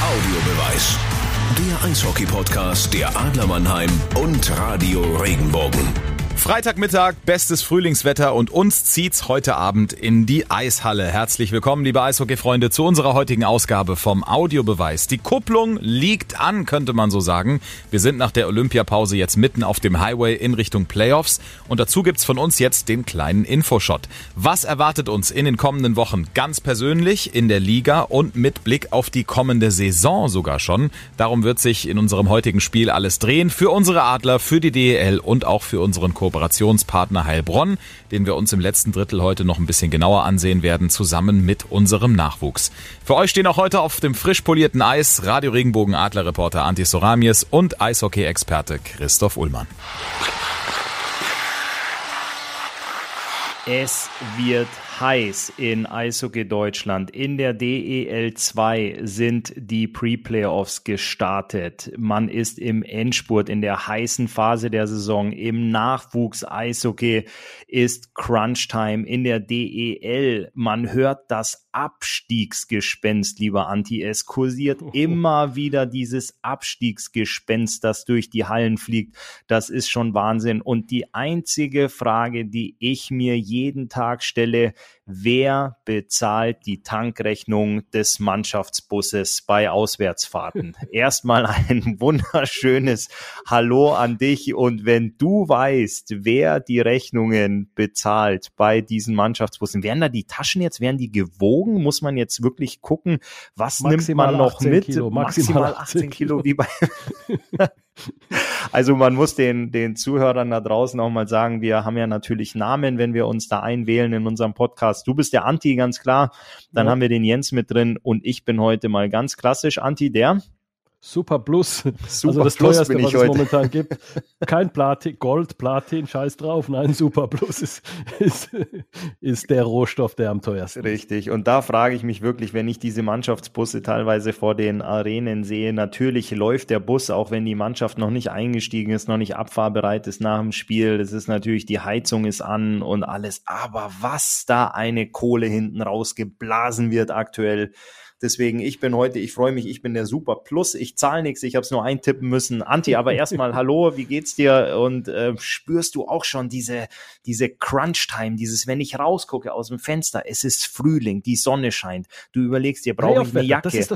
Audiobeweis. Der Eishockey-Podcast der Adler Mannheim und Radio Regenbogen. Freitagmittag, bestes Frühlingswetter und uns zieht's heute Abend in die Eishalle. Herzlich willkommen, liebe Eishockey-Freunde, zu unserer heutigen Ausgabe vom Audiobeweis. Die Kupplung liegt an, könnte man so sagen. Wir sind nach der Olympiapause jetzt mitten auf dem Highway in Richtung Playoffs und dazu gibt's von uns jetzt den kleinen Infoshot. Was erwartet uns in den kommenden Wochen ganz persönlich in der Liga und mit Blick auf die kommende Saison sogar schon? Darum wird sich in unserem heutigen Spiel alles drehen für unsere Adler, für die DEL und auch für unseren Co Kooperationspartner Heilbronn, den wir uns im letzten Drittel heute noch ein bisschen genauer ansehen werden, zusammen mit unserem Nachwuchs. Für euch stehen auch heute auf dem frisch polierten Eis Radio Regenbogen Adlerreporter Antti Soramies und Eishockey-Experte Christoph Ullmann. Es wird heiß in Eishockey Deutschland. In der DEL 2 sind die Pre-Playoffs gestartet. Man ist im Endspurt, in der heißen Phase der Saison. Im Nachwuchs Eishockey ist Crunch-Time. In der DEL, man hört das Abstiegsgespenst, lieber Anti. Es kursiert immer wieder dieses Abstiegsgespenst, das durch die Hallen fliegt. Das ist schon Wahnsinn. Und die einzige Frage, die ich mir jeden Tag stelle, wer bezahlt die Tankrechnung des Mannschaftsbusses bei Auswärtsfahrten? Erstmal ein wunderschönes Hallo an dich. Und wenn du weißt, wer die Rechnungen bezahlt bei diesen Mannschaftsbussen, werden da die Taschen jetzt, werden die gewogen? Muss man jetzt wirklich gucken, was maximal nimmt man noch mit? Kilo, maximal 18 Kilo, wie bei Also man muss den, den Zuhörern da draußen auch mal sagen, wir haben ja natürlich Namen, wenn wir uns da einwählen in unserem Podcast. Du bist der Anti, ganz klar. Dann ja. haben wir den Jens mit drin und ich bin heute mal ganz klassisch Anti, der Super Plus. Super also das Plus teuerste, was es momentan gibt. Kein Platin, Gold, Platin, scheiß drauf. Nein, Super Plus ist, ist, ist der Rohstoff, der am teuersten ist. Richtig. Und da frage ich mich wirklich, wenn ich diese Mannschaftsbusse teilweise vor den Arenen sehe, natürlich läuft der Bus, auch wenn die Mannschaft noch nicht eingestiegen ist, noch nicht abfahrbereit ist nach dem Spiel. Das ist natürlich, die Heizung ist an und alles. Aber was da eine Kohle hinten rausgeblasen wird aktuell, Deswegen, ich bin heute, ich freue mich, ich bin der Super Plus. Ich zahle nichts, ich habe es nur eintippen müssen. Anti, aber erstmal hallo, wie geht's dir? Und äh, spürst du auch schon diese, diese Crunch-Time, dieses, wenn ich rausgucke aus dem Fenster, es ist Frühling, die Sonne scheint. Du überlegst dir, brauche ich eine Jacke?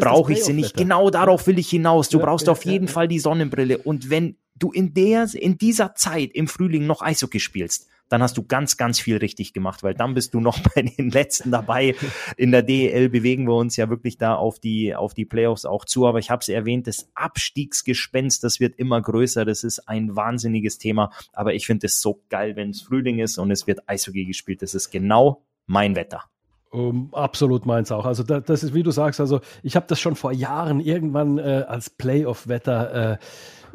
Brauche ich sie nicht? Genau darauf will ich hinaus. Du ja, brauchst ja, auf jeden ja, Fall die Sonnenbrille. Und wenn du in der, in dieser Zeit im Frühling noch Eishockey spielst, dann hast du ganz, ganz viel richtig gemacht, weil dann bist du noch bei den Letzten dabei. In der DEL bewegen wir uns ja wirklich da auf die, auf die Playoffs auch zu. Aber ich habe es erwähnt, das Abstiegsgespenst, das wird immer größer. Das ist ein wahnsinniges Thema. Aber ich finde es so geil, wenn es Frühling ist und es wird Eishockey gespielt. Das ist genau mein Wetter. Um, absolut meins auch. Also da, das ist, wie du sagst, also ich habe das schon vor Jahren irgendwann äh, als Playoff-Wetter äh,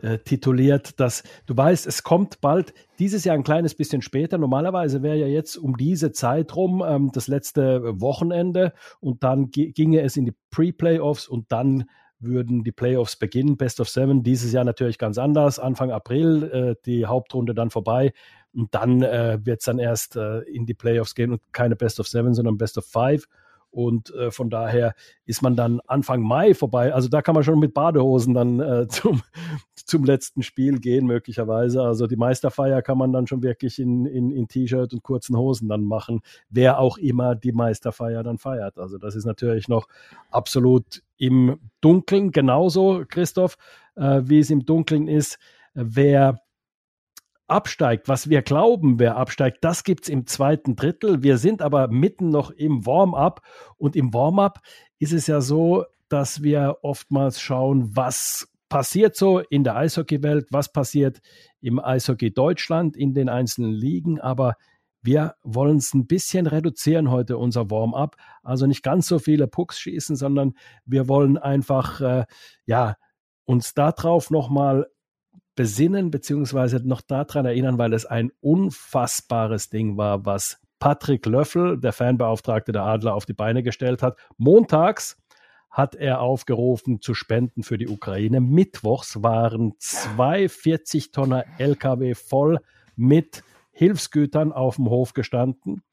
äh, tituliert, dass du weißt, es kommt bald, dieses Jahr ein kleines bisschen später. Normalerweise wäre ja jetzt um diese Zeit rum ähm, das letzte Wochenende und dann ginge es in die Pre-Playoffs und dann würden die Playoffs beginnen, Best of Seven. Dieses Jahr natürlich ganz anders, Anfang April, äh, die Hauptrunde dann vorbei. Und dann äh, wird es dann erst äh, in die Playoffs gehen und keine Best of Seven, sondern Best of Five. Und äh, von daher ist man dann Anfang Mai vorbei. Also da kann man schon mit Badehosen dann äh, zum, zum letzten Spiel gehen, möglicherweise. Also die Meisterfeier kann man dann schon wirklich in, in, in T-Shirt und kurzen Hosen dann machen, wer auch immer die Meisterfeier dann feiert. Also das ist natürlich noch absolut im Dunkeln, genauso, Christoph, äh, wie es im Dunkeln ist, wer absteigt, was wir glauben, wer absteigt, das gibt es im zweiten Drittel. Wir sind aber mitten noch im Warm-up und im Warm-up ist es ja so, dass wir oftmals schauen, was passiert so in der Eishockeywelt, was passiert im Eishockey Deutschland in den einzelnen Ligen, aber wir wollen es ein bisschen reduzieren heute, unser Warm-up. Also nicht ganz so viele Pucks schießen, sondern wir wollen einfach, äh, ja, uns darauf nochmal besinnen, beziehungsweise noch daran erinnern, weil es ein unfassbares Ding war, was Patrick Löffel, der Fanbeauftragte der Adler, auf die Beine gestellt hat. Montags hat er aufgerufen zu spenden für die Ukraine. Mittwochs waren zwei 40 Tonner LKW voll mit Hilfsgütern auf dem Hof gestanden.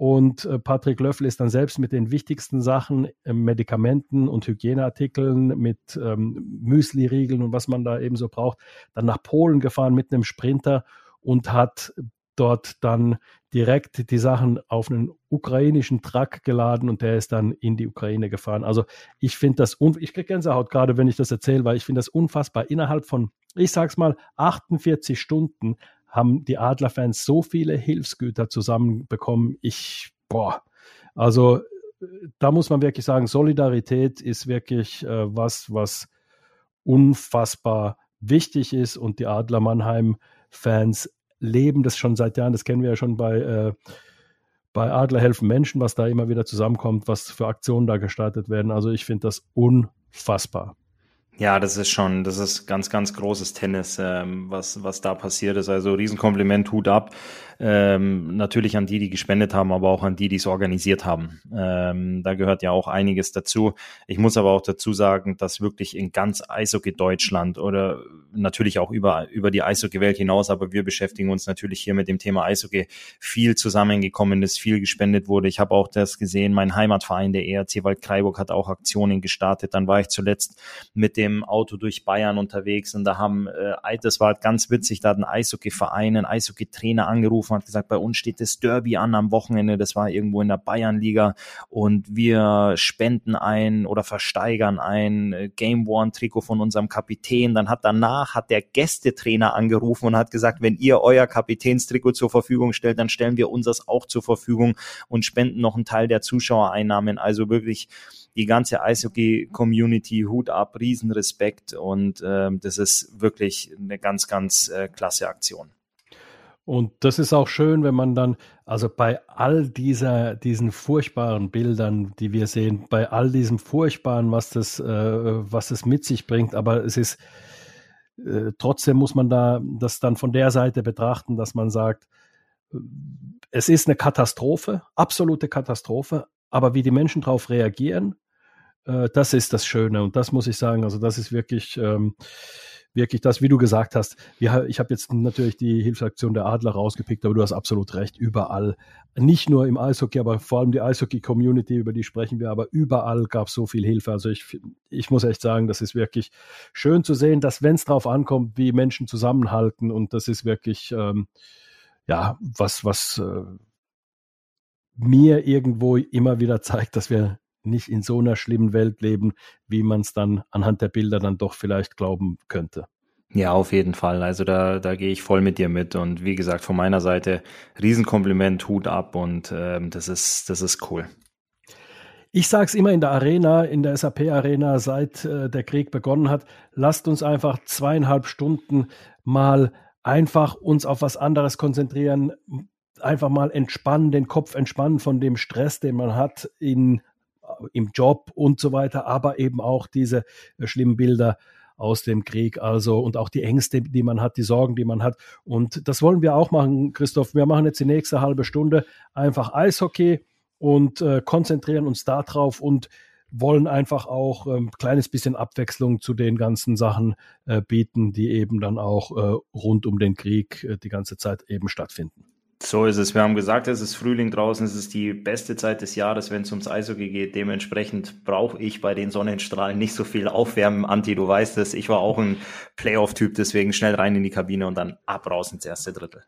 Und äh, Patrick Löffel ist dann selbst mit den wichtigsten Sachen, äh, Medikamenten und Hygieneartikeln, mit ähm, Müsli-Riegeln und was man da eben so braucht, dann nach Polen gefahren mit einem Sprinter und hat dort dann direkt die Sachen auf einen ukrainischen Truck geladen und der ist dann in die Ukraine gefahren. Also ich finde das, ich kriege Gänsehaut gerade, wenn ich das erzähle, weil ich finde das unfassbar. Innerhalb von, ich sag's mal, 48 Stunden haben die Adlerfans so viele Hilfsgüter zusammenbekommen. Ich, boah, also da muss man wirklich sagen, Solidarität ist wirklich äh, was, was unfassbar wichtig ist und die Adler Mannheim-Fans leben das schon seit Jahren. Das kennen wir ja schon bei, äh, bei Adler helfen Menschen, was da immer wieder zusammenkommt, was für Aktionen da gestartet werden. Also ich finde das unfassbar. Ja, das ist schon, das ist ganz, ganz großes Tennis, ähm, was, was da passiert ist. Also Riesenkompliment, Hut ab. Ähm, natürlich an die, die gespendet haben, aber auch an die, die es organisiert haben. Ähm, da gehört ja auch einiges dazu. Ich muss aber auch dazu sagen, dass wirklich in ganz Eishockey Deutschland oder natürlich auch über, über die Eishockey-Welt hinaus, aber wir beschäftigen uns natürlich hier mit dem Thema Eishockey, viel zusammengekommen ist, viel gespendet wurde. Ich habe auch das gesehen, mein Heimatverein, der ERC Waldkraiburg, hat auch Aktionen gestartet. Dann war ich zuletzt mit dem Auto durch Bayern unterwegs und da haben, äh, das war ganz witzig, da hat ein Eishockey-Verein, ein Eishockey-Trainer angerufen, hat gesagt, bei uns steht das Derby an am Wochenende, das war irgendwo in der Bayernliga und wir spenden ein oder versteigern ein äh, Game One Trikot von unserem Kapitän. Dann hat danach hat der Gästetrainer angerufen und hat gesagt, wenn ihr euer Kapitänstrikot zur Verfügung stellt, dann stellen wir unseres auch zur Verfügung und spenden noch einen Teil der Zuschauereinnahmen. Also wirklich die ganze Eishockey-Community, Hut ab, Riesenrespekt und äh, das ist wirklich eine ganz, ganz äh, klasse Aktion. Und das ist auch schön, wenn man dann, also bei all dieser, diesen furchtbaren Bildern, die wir sehen, bei all diesem Furchtbaren, was das, äh, was das mit sich bringt, aber es ist, äh, trotzdem muss man da das dann von der Seite betrachten, dass man sagt, es ist eine Katastrophe, absolute Katastrophe, aber wie die Menschen darauf reagieren, äh, das ist das Schöne. Und das muss ich sagen, also das ist wirklich, ähm, wirklich das, wie du gesagt hast. Wir, ich habe jetzt natürlich die Hilfsaktion der Adler rausgepickt, aber du hast absolut recht, überall. Nicht nur im Eishockey, aber vor allem die Eishockey-Community, über die sprechen wir, aber überall gab es so viel Hilfe. Also ich, ich muss echt sagen, das ist wirklich schön zu sehen, dass wenn es drauf ankommt, wie Menschen zusammenhalten und das ist wirklich, ähm, ja, was, was äh, mir irgendwo immer wieder zeigt, dass wir nicht in so einer schlimmen Welt leben, wie man es dann anhand der Bilder dann doch vielleicht glauben könnte. Ja, auf jeden Fall. Also da, da gehe ich voll mit dir mit. Und wie gesagt, von meiner Seite Riesenkompliment, Hut ab und ähm, das ist, das ist cool. Ich sage es immer in der Arena, in der SAP-Arena, seit äh, der Krieg begonnen hat, lasst uns einfach zweieinhalb Stunden mal einfach uns auf was anderes konzentrieren, einfach mal entspannen, den Kopf entspannen von dem Stress, den man hat in im Job und so weiter, aber eben auch diese äh, schlimmen Bilder aus dem Krieg, also und auch die Ängste, die man hat, die Sorgen, die man hat. Und das wollen wir auch machen, Christoph. Wir machen jetzt die nächste halbe Stunde einfach Eishockey und äh, konzentrieren uns darauf und wollen einfach auch ein ähm, kleines bisschen Abwechslung zu den ganzen Sachen äh, bieten, die eben dann auch äh, rund um den Krieg äh, die ganze Zeit eben stattfinden. So ist es. Wir haben gesagt, es ist Frühling draußen, es ist die beste Zeit des Jahres, wenn es ums Eishockey geht. Dementsprechend brauche ich bei den Sonnenstrahlen nicht so viel aufwärmen. Anti, du weißt es, ich war auch ein Playoff-Typ, deswegen schnell rein in die Kabine und dann ab raus ins erste Drittel.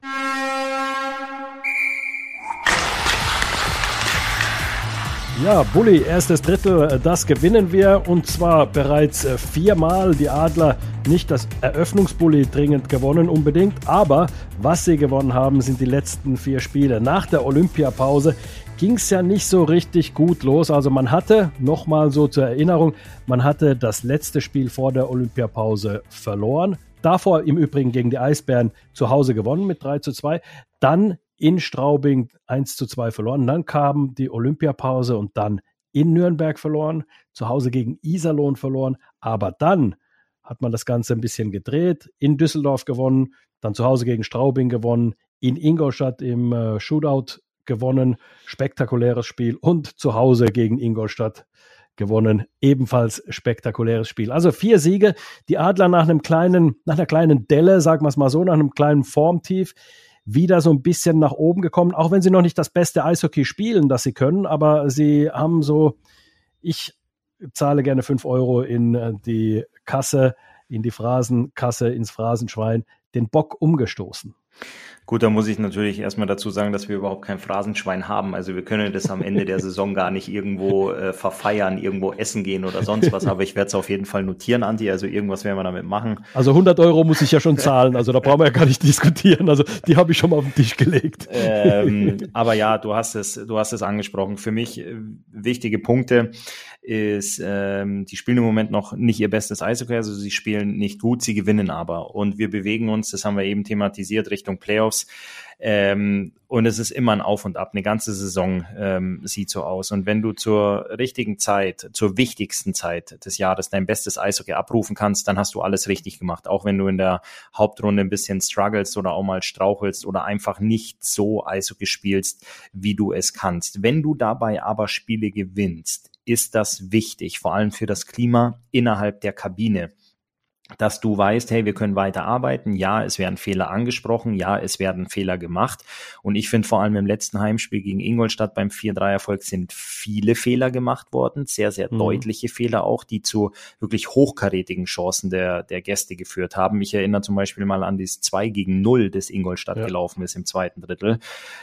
Ja, Bulli, erstes Drittel, äh, das gewinnen wir und zwar bereits äh, viermal. Die Adler nicht das Eröffnungsbully dringend gewonnen unbedingt, aber was sie gewonnen haben, sind die letzten vier Spiele. Nach der Olympiapause ging es ja nicht so richtig gut los. Also man hatte, nochmal so zur Erinnerung, man hatte das letzte Spiel vor der Olympiapause verloren. Davor im Übrigen gegen die Eisbären zu Hause gewonnen mit 3 zu 2. Dann in Straubing 1 zu 2 verloren. Dann kam die Olympiapause und dann in Nürnberg verloren, zu Hause gegen Iserlohn verloren. Aber dann hat man das Ganze ein bisschen gedreht, in Düsseldorf gewonnen, dann zu Hause gegen Straubing gewonnen, in Ingolstadt im äh, Shootout gewonnen, spektakuläres Spiel und zu Hause gegen Ingolstadt gewonnen, ebenfalls spektakuläres Spiel. Also vier Siege, die Adler nach einem kleinen, nach einer kleinen Delle, sagen wir es mal so, nach einem kleinen Formtief wieder so ein bisschen nach oben gekommen, auch wenn sie noch nicht das beste Eishockey spielen, das sie können, aber sie haben so, ich zahle gerne fünf Euro in äh, die Kasse, in die Phrasenkasse, ins Phrasenschwein, den Bock umgestoßen. Gut, da muss ich natürlich erstmal dazu sagen, dass wir überhaupt kein Phrasenschwein haben. Also wir können das am Ende der Saison gar nicht irgendwo äh, verfeiern, irgendwo essen gehen oder sonst was. Aber ich werde es auf jeden Fall notieren, Anti. Also irgendwas werden wir damit machen. Also 100 Euro muss ich ja schon zahlen. Also da brauchen wir ja gar nicht diskutieren. Also die habe ich schon mal auf den Tisch gelegt. Ähm, aber ja, du hast es, du hast es angesprochen. Für mich äh, wichtige Punkte ist, ähm, die spielen im Moment noch nicht ihr bestes Eishockey. Also sie spielen nicht gut, sie gewinnen aber. Und wir bewegen uns, das haben wir eben thematisiert, Richtung Playoffs. Ähm, und es ist immer ein Auf und Ab. Eine ganze Saison ähm, sieht so aus. Und wenn du zur richtigen Zeit, zur wichtigsten Zeit des Jahres dein bestes Eishockey abrufen kannst, dann hast du alles richtig gemacht. Auch wenn du in der Hauptrunde ein bisschen struggles oder auch mal strauchelst oder einfach nicht so Eishockey spielst, wie du es kannst. Wenn du dabei aber Spiele gewinnst, ist das wichtig, vor allem für das Klima innerhalb der Kabine dass du weißt, hey, wir können weiter arbeiten. Ja, es werden Fehler angesprochen. Ja, es werden Fehler gemacht. Und ich finde vor allem im letzten Heimspiel gegen Ingolstadt beim 4-3-Erfolg sind viele Fehler gemacht worden. Sehr, sehr mhm. deutliche Fehler auch, die zu wirklich hochkarätigen Chancen der, der Gäste geführt haben. Ich erinnere zum Beispiel mal an das 2 gegen 0, das Ingolstadt ja. gelaufen ist im zweiten Drittel,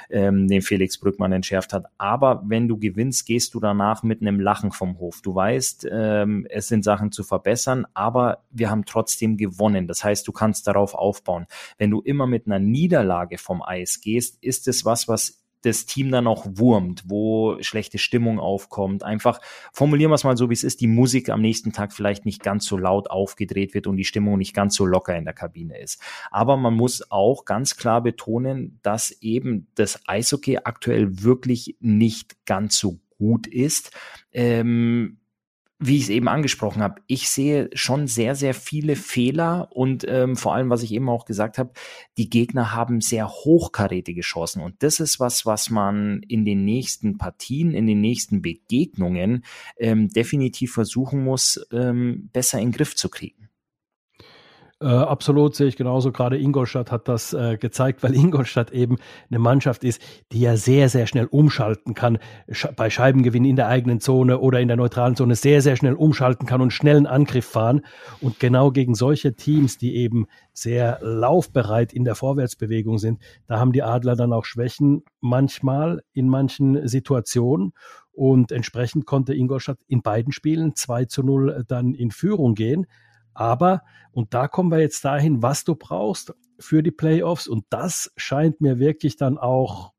ähm, den Felix Brückmann entschärft hat. Aber wenn du gewinnst, gehst du danach mit einem Lachen vom Hof. Du weißt, ähm, es sind Sachen zu verbessern, aber wir haben trotzdem trotzdem gewonnen. Das heißt, du kannst darauf aufbauen. Wenn du immer mit einer Niederlage vom Eis gehst, ist es was, was das Team dann auch wurmt, wo schlechte Stimmung aufkommt. Einfach formulieren wir es mal so, wie es ist, die Musik am nächsten Tag vielleicht nicht ganz so laut aufgedreht wird und die Stimmung nicht ganz so locker in der Kabine ist. Aber man muss auch ganz klar betonen, dass eben das Eishockey aktuell wirklich nicht ganz so gut ist. Ähm, wie ich es eben angesprochen habe, ich sehe schon sehr, sehr viele Fehler und ähm, vor allem, was ich eben auch gesagt habe, die Gegner haben sehr hochkarätige Chancen und das ist was, was man in den nächsten Partien, in den nächsten Begegnungen ähm, definitiv versuchen muss, ähm, besser in den Griff zu kriegen. Äh, absolut sehe ich genauso. Gerade Ingolstadt hat das äh, gezeigt, weil Ingolstadt eben eine Mannschaft ist, die ja sehr, sehr schnell umschalten kann. Sch bei Scheibengewinn in der eigenen Zone oder in der neutralen Zone sehr, sehr schnell umschalten kann und schnellen Angriff fahren. Und genau gegen solche Teams, die eben sehr laufbereit in der Vorwärtsbewegung sind, da haben die Adler dann auch Schwächen manchmal in manchen Situationen. Und entsprechend konnte Ingolstadt in beiden Spielen 2 zu 0 dann in Führung gehen. Aber, und da kommen wir jetzt dahin, was du brauchst für die Playoffs. Und das scheint mir wirklich dann auch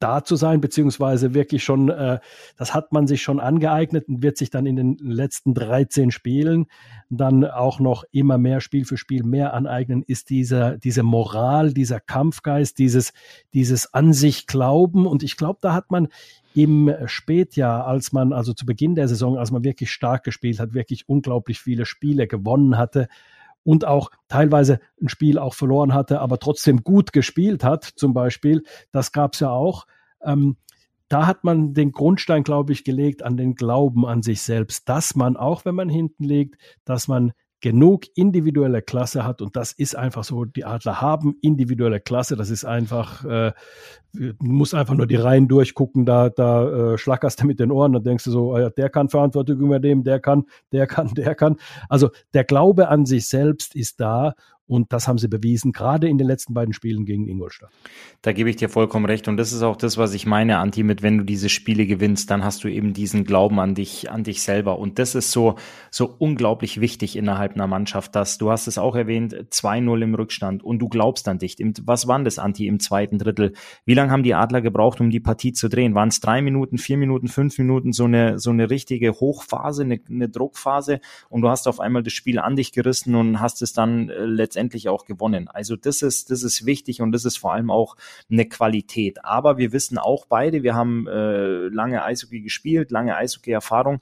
da zu sein, beziehungsweise wirklich schon, äh, das hat man sich schon angeeignet und wird sich dann in den letzten 13 Spielen dann auch noch immer mehr Spiel für Spiel mehr aneignen, ist dieser, diese Moral, dieser Kampfgeist, dieses, dieses an sich Glauben. Und ich glaube, da hat man im Spätjahr, als man, also zu Beginn der Saison, als man wirklich stark gespielt hat, wirklich unglaublich viele Spiele gewonnen hatte und auch teilweise ein Spiel auch verloren hatte, aber trotzdem gut gespielt hat, zum Beispiel, das gab es ja auch. Ähm, da hat man den Grundstein, glaube ich, gelegt an den Glauben an sich selbst, dass man auch, wenn man hinten liegt, dass man genug individuelle Klasse hat und das ist einfach so, die Adler haben individuelle Klasse, das ist einfach, äh, du musst einfach nur die Reihen durchgucken, da, da äh, schlackerst du mit den Ohren, dann denkst du so, äh, der kann Verantwortung übernehmen, der kann, der kann, der kann. Also der Glaube an sich selbst ist da und das haben sie bewiesen, gerade in den letzten beiden Spielen gegen Ingolstadt. Da gebe ich dir vollkommen recht. Und das ist auch das, was ich meine, Anti, mit wenn du diese Spiele gewinnst, dann hast du eben diesen Glauben an dich, an dich selber. Und das ist so, so unglaublich wichtig innerhalb einer Mannschaft, dass du hast es auch erwähnt, 2-0 im Rückstand und du glaubst an dich. Was waren das, Anti, im zweiten Drittel? Wie lange haben die Adler gebraucht, um die Partie zu drehen? Waren es drei Minuten, vier Minuten, fünf Minuten, so eine, so eine richtige Hochphase, eine, eine Druckphase? Und du hast auf einmal das Spiel an dich gerissen und hast es dann äh, letztendlich letztendlich auch gewonnen. Also das ist, das ist wichtig und das ist vor allem auch eine Qualität. Aber wir wissen auch beide, wir haben äh, lange Eishockey gespielt, lange Eishockey-Erfahrung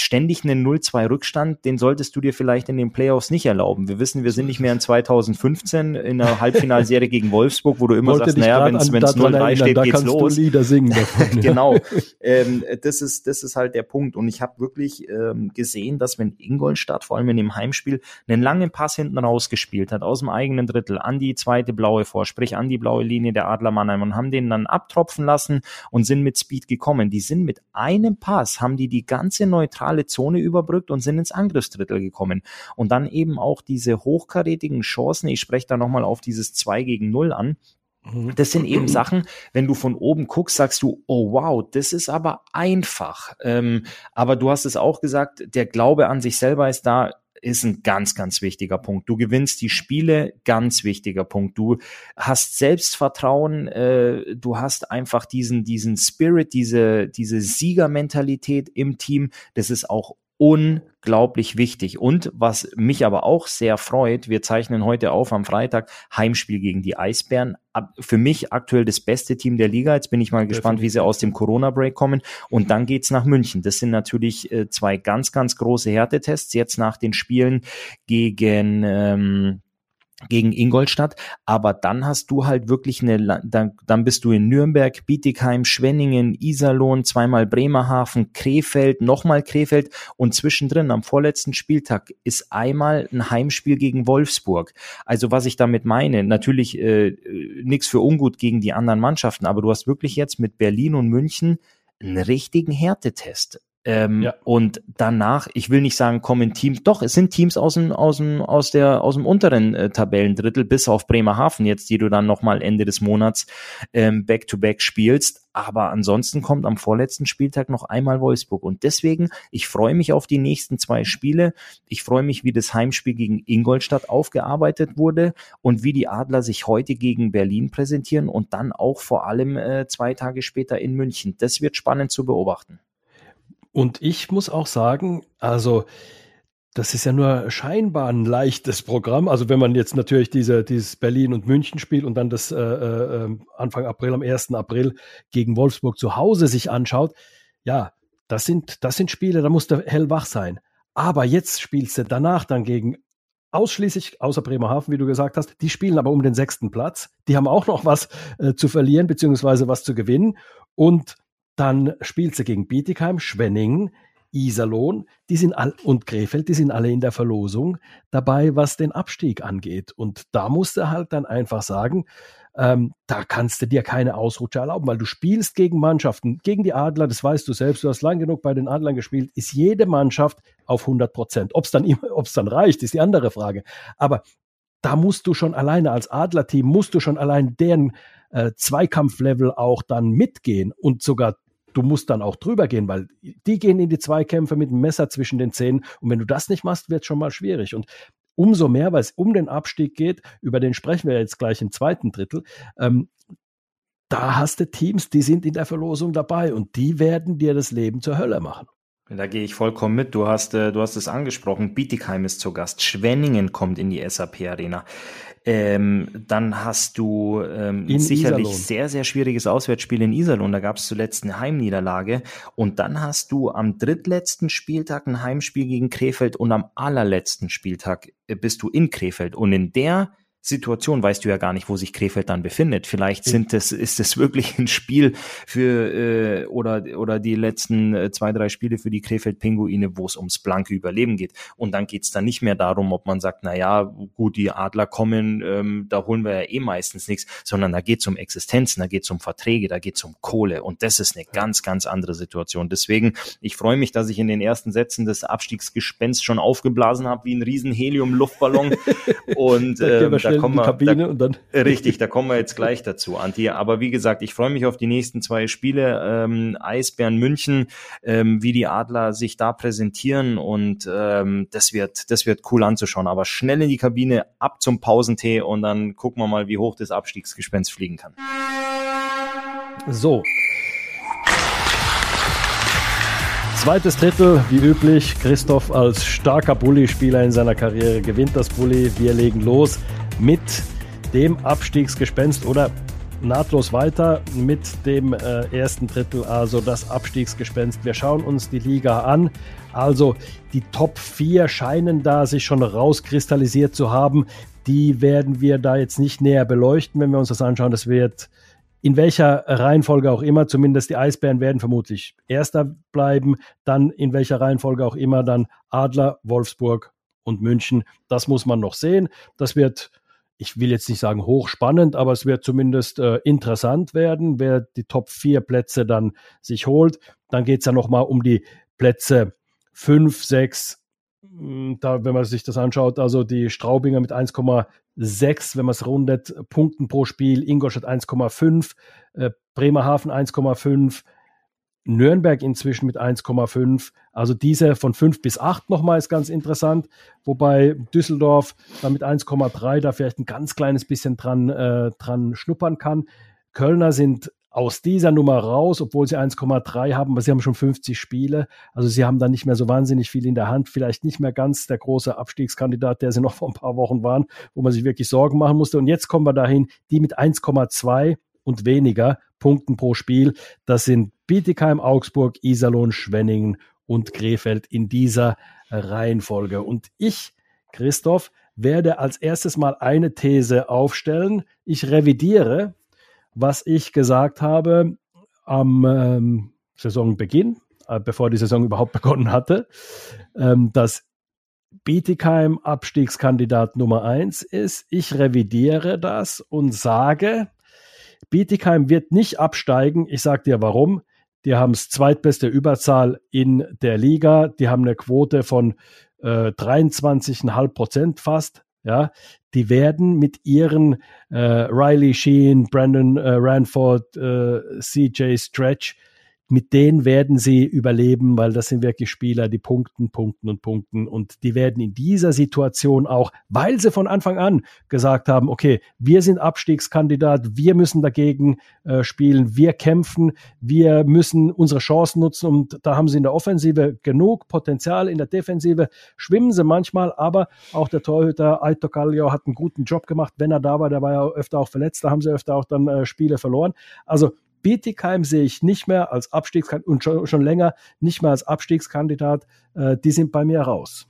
ständig einen 0-2 Rückstand, den solltest du dir vielleicht in den Playoffs nicht erlauben. Wir wissen, wir sind nicht mehr in 2015 in der Halbfinalserie gegen Wolfsburg, wo du immer Wollte sagst, naja, wenn es 0-3 steht, da geht's los. Du Lieder singen davon, genau. Ähm, das, ist, das ist halt der Punkt. Und ich habe wirklich ähm, gesehen, dass wenn Ingolstadt, vor allem in dem Heimspiel, einen langen Pass hinten rausgespielt hat, aus dem eigenen Drittel, an die zweite blaue vor, sprich an die blaue Linie der Adler Mannheim und haben den dann abtropfen lassen und sind mit Speed gekommen. Die sind mit einem Pass, haben die die ganze neutrale Zone überbrückt und sind ins Angriffsdrittel gekommen. Und dann eben auch diese hochkarätigen Chancen, ich spreche da nochmal auf dieses 2 gegen 0 an, mhm. das sind eben Sachen, wenn du von oben guckst, sagst du, oh wow, das ist aber einfach. Ähm, aber du hast es auch gesagt, der Glaube an sich selber ist da ist ein ganz, ganz wichtiger Punkt. Du gewinnst die Spiele, ganz wichtiger Punkt. Du hast Selbstvertrauen, äh, du hast einfach diesen, diesen Spirit, diese, diese Siegermentalität im Team. Das ist auch unglaublich wichtig. Und was mich aber auch sehr freut, wir zeichnen heute auf am Freitag Heimspiel gegen die Eisbären. Für mich aktuell das beste Team der Liga. Jetzt bin ich mal gespannt, wie sie aus dem Corona-Break kommen. Und dann geht's nach München. Das sind natürlich äh, zwei ganz, ganz große Härtetests. Jetzt nach den Spielen gegen ähm, gegen Ingolstadt, aber dann hast du halt wirklich eine, dann, dann bist du in Nürnberg, Bietigheim, Schwenningen, Iserlohn, zweimal Bremerhaven, Krefeld, nochmal Krefeld und zwischendrin am vorletzten Spieltag ist einmal ein Heimspiel gegen Wolfsburg. Also was ich damit meine, natürlich äh, nichts für ungut gegen die anderen Mannschaften, aber du hast wirklich jetzt mit Berlin und München einen richtigen Härtetest. Ähm, ja. Und danach, ich will nicht sagen, kommen Teams, doch, es sind Teams aus dem, aus dem, aus der, aus dem unteren äh, Tabellendrittel, bis auf Bremerhaven jetzt, die du dann nochmal Ende des Monats ähm, back-to-back spielst. Aber ansonsten kommt am vorletzten Spieltag noch einmal Wolfsburg. Und deswegen, ich freue mich auf die nächsten zwei Spiele. Ich freue mich, wie das Heimspiel gegen Ingolstadt aufgearbeitet wurde und wie die Adler sich heute gegen Berlin präsentieren und dann auch vor allem äh, zwei Tage später in München. Das wird spannend zu beobachten. Und ich muss auch sagen, also das ist ja nur scheinbar ein leichtes Programm. Also wenn man jetzt natürlich diese, dieses Berlin- und München-Spiel und dann das äh, äh, ähm, Anfang April, am 1. April gegen Wolfsburg zu Hause sich anschaut, ja, das sind, das sind Spiele, da musst du hellwach sein. Aber jetzt spielst du danach dann gegen ausschließlich, außer Bremerhaven, wie du gesagt hast, die spielen aber um den sechsten Platz. Die haben auch noch was äh, zu verlieren, beziehungsweise was zu gewinnen. Und dann spielt sie gegen Bietigheim, Schwenningen, Iserlohn, die sind all, und Krefeld, die sind alle in der Verlosung dabei, was den Abstieg angeht. Und da musst du halt dann einfach sagen, ähm, da kannst du dir keine Ausrutscher erlauben, weil du spielst gegen Mannschaften, gegen die Adler, das weißt du selbst, du hast lang genug bei den Adlern gespielt, ist jede Mannschaft auf 100 Prozent. Ob es dann, dann reicht, ist die andere Frage. Aber da musst du schon alleine als Adlerteam, musst du schon allein deren äh, Zweikampflevel auch dann mitgehen und sogar du musst dann auch drüber gehen, weil die gehen in die Zweikämpfe mit dem Messer zwischen den Zähnen. Und wenn du das nicht machst, wird es schon mal schwierig. Und umso mehr, weil es um den Abstieg geht, über den sprechen wir jetzt gleich im zweiten Drittel, ähm, da hast du Teams, die sind in der Verlosung dabei und die werden dir das Leben zur Hölle machen. Da gehe ich vollkommen mit. Du hast, äh, du hast es angesprochen. Bietigheim ist zu Gast. Schwenningen kommt in die SAP Arena. Ähm, dann hast du ähm, sicherlich Iserlohn. sehr, sehr schwieriges Auswärtsspiel in Iserlohn. Da gab es zuletzt eine Heimniederlage. Und dann hast du am drittletzten Spieltag ein Heimspiel gegen Krefeld und am allerletzten Spieltag äh, bist du in Krefeld. Und in der Situation weißt du ja gar nicht, wo sich Krefeld dann befindet. Vielleicht sind es, ist es wirklich ein Spiel für äh, oder oder die letzten äh, zwei, drei Spiele für die Krefeld-Pinguine, wo es ums blanke Überleben geht. Und dann geht's dann nicht mehr darum, ob man sagt, na ja, gut, die Adler kommen, ähm, da holen wir ja eh meistens nichts, sondern da geht's um Existenzen, da geht's um Verträge, da geht's um Kohle. Und das ist eine ganz, ganz andere Situation. Deswegen, ich freue mich, dass ich in den ersten Sätzen des Abstiegsgespenst schon aufgeblasen habe, wie ein riesen Helium-Luftballon. und ähm, da kommen wir, Kabine da, und dann richtig, da kommen wir jetzt gleich dazu, Anti. Aber wie gesagt, ich freue mich auf die nächsten zwei Spiele. Ähm, Eisbären München, ähm, wie die Adler sich da präsentieren und ähm, das wird, das wird cool anzuschauen. Aber schnell in die Kabine, ab zum Pausentee und dann gucken wir mal, wie hoch das Abstiegsgespenst fliegen kann. So, Zweites Drittel, wie üblich. Christoph als starker Bully-Spieler in seiner Karriere gewinnt das Bully. Wir legen los mit dem Abstiegsgespenst oder nahtlos weiter mit dem äh, ersten Drittel, also das Abstiegsgespenst. Wir schauen uns die Liga an. Also die Top 4 scheinen da sich schon rauskristallisiert zu haben. Die werden wir da jetzt nicht näher beleuchten, wenn wir uns das anschauen. Das wird in welcher Reihenfolge auch immer, zumindest die Eisbären werden vermutlich Erster bleiben, dann in welcher Reihenfolge auch immer, dann Adler, Wolfsburg und München. Das muss man noch sehen. Das wird, ich will jetzt nicht sagen hochspannend, aber es wird zumindest äh, interessant werden, wer die Top 4 Plätze dann sich holt. Dann geht es ja nochmal um die Plätze 5, 6, hm, da, wenn man sich das anschaut, also die Straubinger mit 1,6, wenn man es rundet, Punkten pro Spiel, Ingolstadt 1,5, äh, Bremerhaven 1,5, Nürnberg inzwischen mit 1,5. Also diese von 5 bis 8 nochmal ist ganz interessant, wobei Düsseldorf da mit 1,3 da vielleicht ein ganz kleines bisschen dran, äh, dran schnuppern kann. Kölner sind aus dieser Nummer raus, obwohl sie 1,3 haben, aber sie haben schon 50 Spiele. Also sie haben da nicht mehr so wahnsinnig viel in der Hand. Vielleicht nicht mehr ganz der große Abstiegskandidat, der sie noch vor ein paar Wochen waren, wo man sich wirklich Sorgen machen musste. Und jetzt kommen wir dahin, die mit 1,2 und weniger Punkten pro Spiel. Das sind Bietigheim, Augsburg, Iserlohn, Schwenningen und Krefeld in dieser Reihenfolge. Und ich, Christoph, werde als erstes mal eine These aufstellen. Ich revidiere was ich gesagt habe am ähm, Saisonbeginn, äh, bevor die Saison überhaupt begonnen hatte, ähm, dass Bietigheim Abstiegskandidat Nummer eins ist. Ich revidiere das und sage, Bietigheim wird nicht absteigen. Ich sage dir warum. Die haben das zweitbeste Überzahl in der Liga. Die haben eine Quote von äh, 23,5 Prozent fast. Ja, die werden mit ihren äh, Riley Sheen, Brandon äh, Ranford, äh, CJ Stretch mit denen werden sie überleben, weil das sind wirklich Spieler, die punkten, punkten und punkten. Und die werden in dieser Situation auch, weil sie von Anfang an gesagt haben, okay, wir sind Abstiegskandidat, wir müssen dagegen äh, spielen, wir kämpfen, wir müssen unsere Chancen nutzen. Und da haben sie in der Offensive genug Potenzial, in der Defensive schwimmen sie manchmal, aber auch der Torhüter Aito Kallio hat einen guten Job gemacht, wenn er da war, der war ja öfter auch verletzt, da haben sie öfter auch dann äh, Spiele verloren. Also Bietigheim sehe ich nicht mehr als Abstiegskandidat und schon, schon, länger nicht mehr als Abstiegskandidat. Äh, die sind bei mir raus.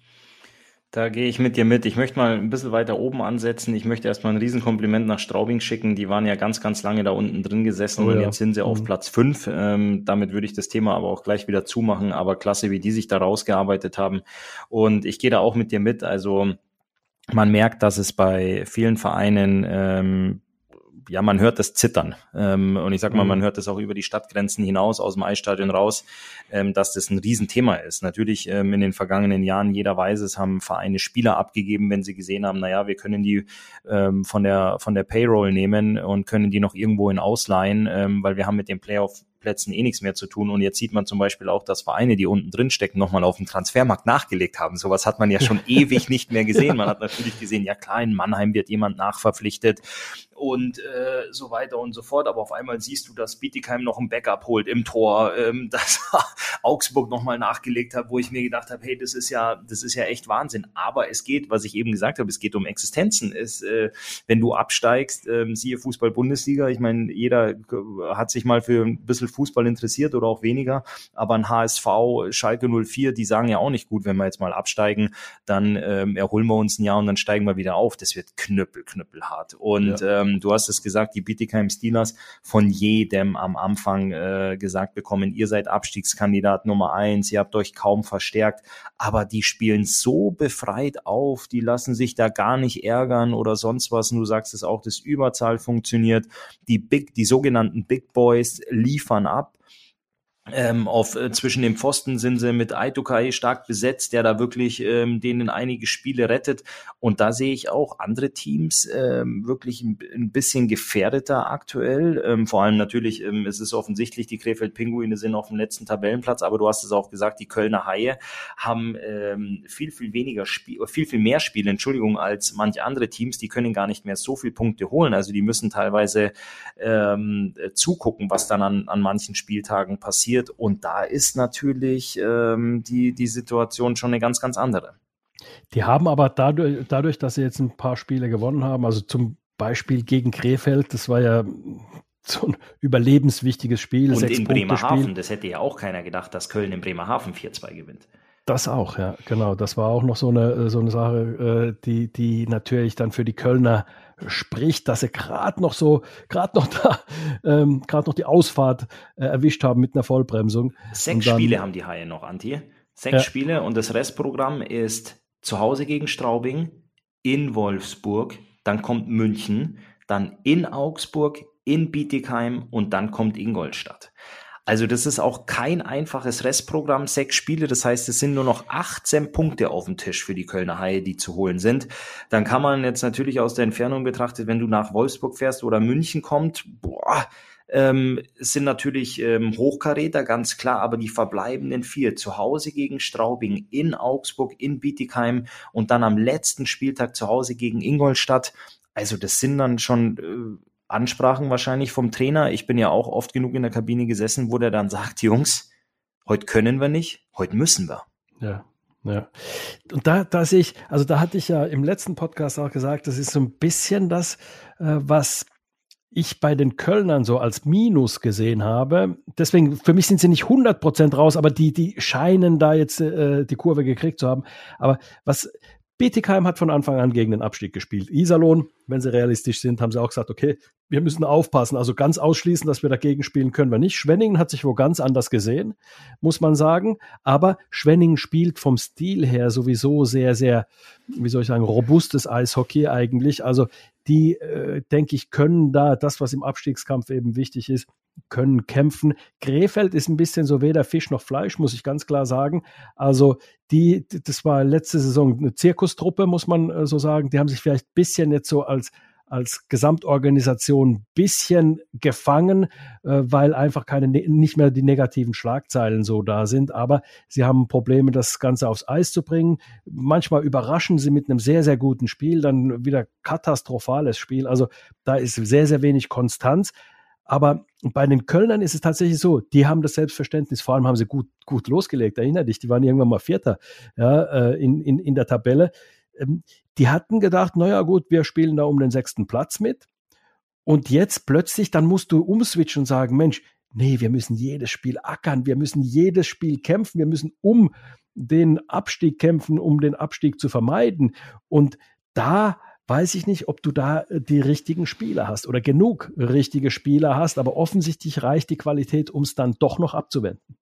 Da gehe ich mit dir mit. Ich möchte mal ein bisschen weiter oben ansetzen. Ich möchte erstmal ein Riesenkompliment nach Straubing schicken. Die waren ja ganz, ganz lange da unten drin gesessen oh, und ja. jetzt sind sie auf mhm. Platz fünf. Ähm, damit würde ich das Thema aber auch gleich wieder zumachen. Aber klasse, wie die sich da rausgearbeitet haben. Und ich gehe da auch mit dir mit. Also man merkt, dass es bei vielen Vereinen ähm, ja, man hört das Zittern. Ähm, und ich sag mal, man mhm. hört das auch über die Stadtgrenzen hinaus, aus dem Eisstadion raus, ähm, dass das ein Riesenthema ist. Natürlich ähm, in den vergangenen Jahren, jeder weiß es, haben Vereine Spieler abgegeben, wenn sie gesehen haben, naja, wir können die ähm, von der von der Payroll nehmen und können die noch irgendwo in ausleihen, ähm, weil wir haben mit dem Playoff Plätzen eh nichts mehr zu tun. Und jetzt sieht man zum Beispiel auch, dass Vereine, die unten drin stecken, nochmal auf dem Transfermarkt nachgelegt haben. Sowas hat man ja schon ewig nicht mehr gesehen. Man hat natürlich gesehen, ja klar, in Mannheim wird jemand nachverpflichtet und äh, so weiter und so fort. Aber auf einmal siehst du, dass Bietigheim noch ein Backup holt im Tor, ähm, dass Augsburg nochmal nachgelegt hat, wo ich mir gedacht habe, hey, das ist ja, das ist ja echt Wahnsinn. Aber es geht, was ich eben gesagt habe, es geht um Existenzen. Es, äh, wenn du absteigst, äh, siehe Fußball-Bundesliga, ich meine, jeder hat sich mal für ein bisschen Fußball interessiert oder auch weniger, aber ein HSV, Schalke 04, die sagen ja auch nicht gut, wenn wir jetzt mal absteigen, dann ähm, erholen wir uns ein Jahr und dann steigen wir wieder auf. Das wird knüppel, knüppelhart. Und ja. ähm, du hast es gesagt, die Bietigheim Steelers von jedem am Anfang äh, gesagt bekommen, ihr seid Abstiegskandidat Nummer eins, ihr habt euch kaum verstärkt, aber die spielen so befreit auf, die lassen sich da gar nicht ärgern oder sonst was. Und du sagst es auch, das Überzahl funktioniert. Die Big, die sogenannten Big Boys liefern liefern ab. Ähm, auf äh, zwischen dem Pfosten sind sie mit Aitokai stark besetzt, der da wirklich ähm, denen einige Spiele rettet. Und da sehe ich auch andere Teams ähm, wirklich ein, ein, bisschen gefährdeter aktuell. Ähm, vor allem natürlich, ähm, es ist offensichtlich, die Krefeld-Pinguine sind auf dem letzten Tabellenplatz, aber du hast es auch gesagt, die Kölner Haie haben ähm, viel, viel weniger Spiel, viel, viel mehr Spiele, Entschuldigung, als manche andere Teams. Die können gar nicht mehr so viele Punkte holen. Also die müssen teilweise ähm, zugucken, was dann an, an manchen Spieltagen passiert passiert. Und da ist natürlich ähm, die, die Situation schon eine ganz, ganz andere. Die haben aber dadurch, dadurch, dass sie jetzt ein paar Spiele gewonnen haben, also zum Beispiel gegen Krefeld, das war ja so ein überlebenswichtiges Spiel. Und in Bremerhaven, das hätte ja auch keiner gedacht, dass Köln in Bremerhaven 4-2 gewinnt. Das auch, ja, genau. Das war auch noch so eine, so eine Sache, äh, die, die natürlich dann für die Kölner spricht, dass sie gerade noch so, gerade noch da, ähm, gerade noch die Ausfahrt äh, erwischt haben mit einer Vollbremsung. Sechs dann, Spiele haben die Haie noch, Anti. Sechs ja. Spiele und das Restprogramm ist zu Hause gegen Straubing, in Wolfsburg, dann kommt München, dann in Augsburg, in Bietigheim und dann kommt Ingolstadt. Also das ist auch kein einfaches Restprogramm, sechs Spiele, das heißt, es sind nur noch 18 Punkte auf dem Tisch für die Kölner Haie, die zu holen sind. Dann kann man jetzt natürlich aus der Entfernung betrachtet, wenn du nach Wolfsburg fährst oder München kommt, boah, ähm, sind natürlich ähm, Hochkaräter, ganz klar, aber die verbleibenden vier zu Hause gegen Straubing, in Augsburg, in Bietigheim und dann am letzten Spieltag zu Hause gegen Ingolstadt. Also das sind dann schon äh, Ansprachen wahrscheinlich vom Trainer. Ich bin ja auch oft genug in der Kabine gesessen, wo der dann sagt, Jungs, heute können wir nicht, heute müssen wir. Ja. Ja. Und da, da ich, also da hatte ich ja im letzten Podcast auch gesagt, das ist so ein bisschen das, äh, was ich bei den Kölnern so als Minus gesehen habe. Deswegen, für mich sind sie nicht 100% raus, aber die, die scheinen da jetzt äh, die Kurve gekriegt zu haben. Aber was, Bietigheim hat von Anfang an gegen den Abstieg gespielt. Iserlohn, wenn sie realistisch sind, haben sie auch gesagt, okay, wir müssen aufpassen. Also ganz ausschließen, dass wir dagegen spielen, können wir nicht. Schwenningen hat sich wo ganz anders gesehen, muss man sagen. Aber Schwenningen spielt vom Stil her sowieso sehr, sehr, wie soll ich sagen, robustes Eishockey eigentlich. Also die, äh, denke ich, können da das, was im Abstiegskampf eben wichtig ist, können kämpfen. Krefeld ist ein bisschen so weder Fisch noch Fleisch, muss ich ganz klar sagen. Also die, das war letzte Saison eine Zirkustruppe, muss man äh, so sagen. Die haben sich vielleicht ein bisschen jetzt so als als Gesamtorganisation ein bisschen gefangen, äh, weil einfach keine ne, nicht mehr die negativen Schlagzeilen so da sind. Aber sie haben Probleme, das Ganze aufs Eis zu bringen. Manchmal überraschen sie mit einem sehr, sehr guten Spiel, dann wieder katastrophales Spiel. Also da ist sehr, sehr wenig Konstanz. Aber bei den Kölnern ist es tatsächlich so, die haben das Selbstverständnis, vor allem haben sie gut, gut losgelegt, erinnere dich, die waren irgendwann mal Vierter ja, äh, in, in, in der Tabelle. Ähm, die hatten gedacht, naja gut, wir spielen da um den sechsten Platz mit. Und jetzt plötzlich, dann musst du umswitchen und sagen, Mensch, nee, wir müssen jedes Spiel ackern, wir müssen jedes Spiel kämpfen, wir müssen um den Abstieg kämpfen, um den Abstieg zu vermeiden. Und da weiß ich nicht, ob du da äh, die richtigen Spieler hast oder genug richtige Spieler hast, aber offensichtlich reicht die Qualität, um es dann doch noch abzuwenden.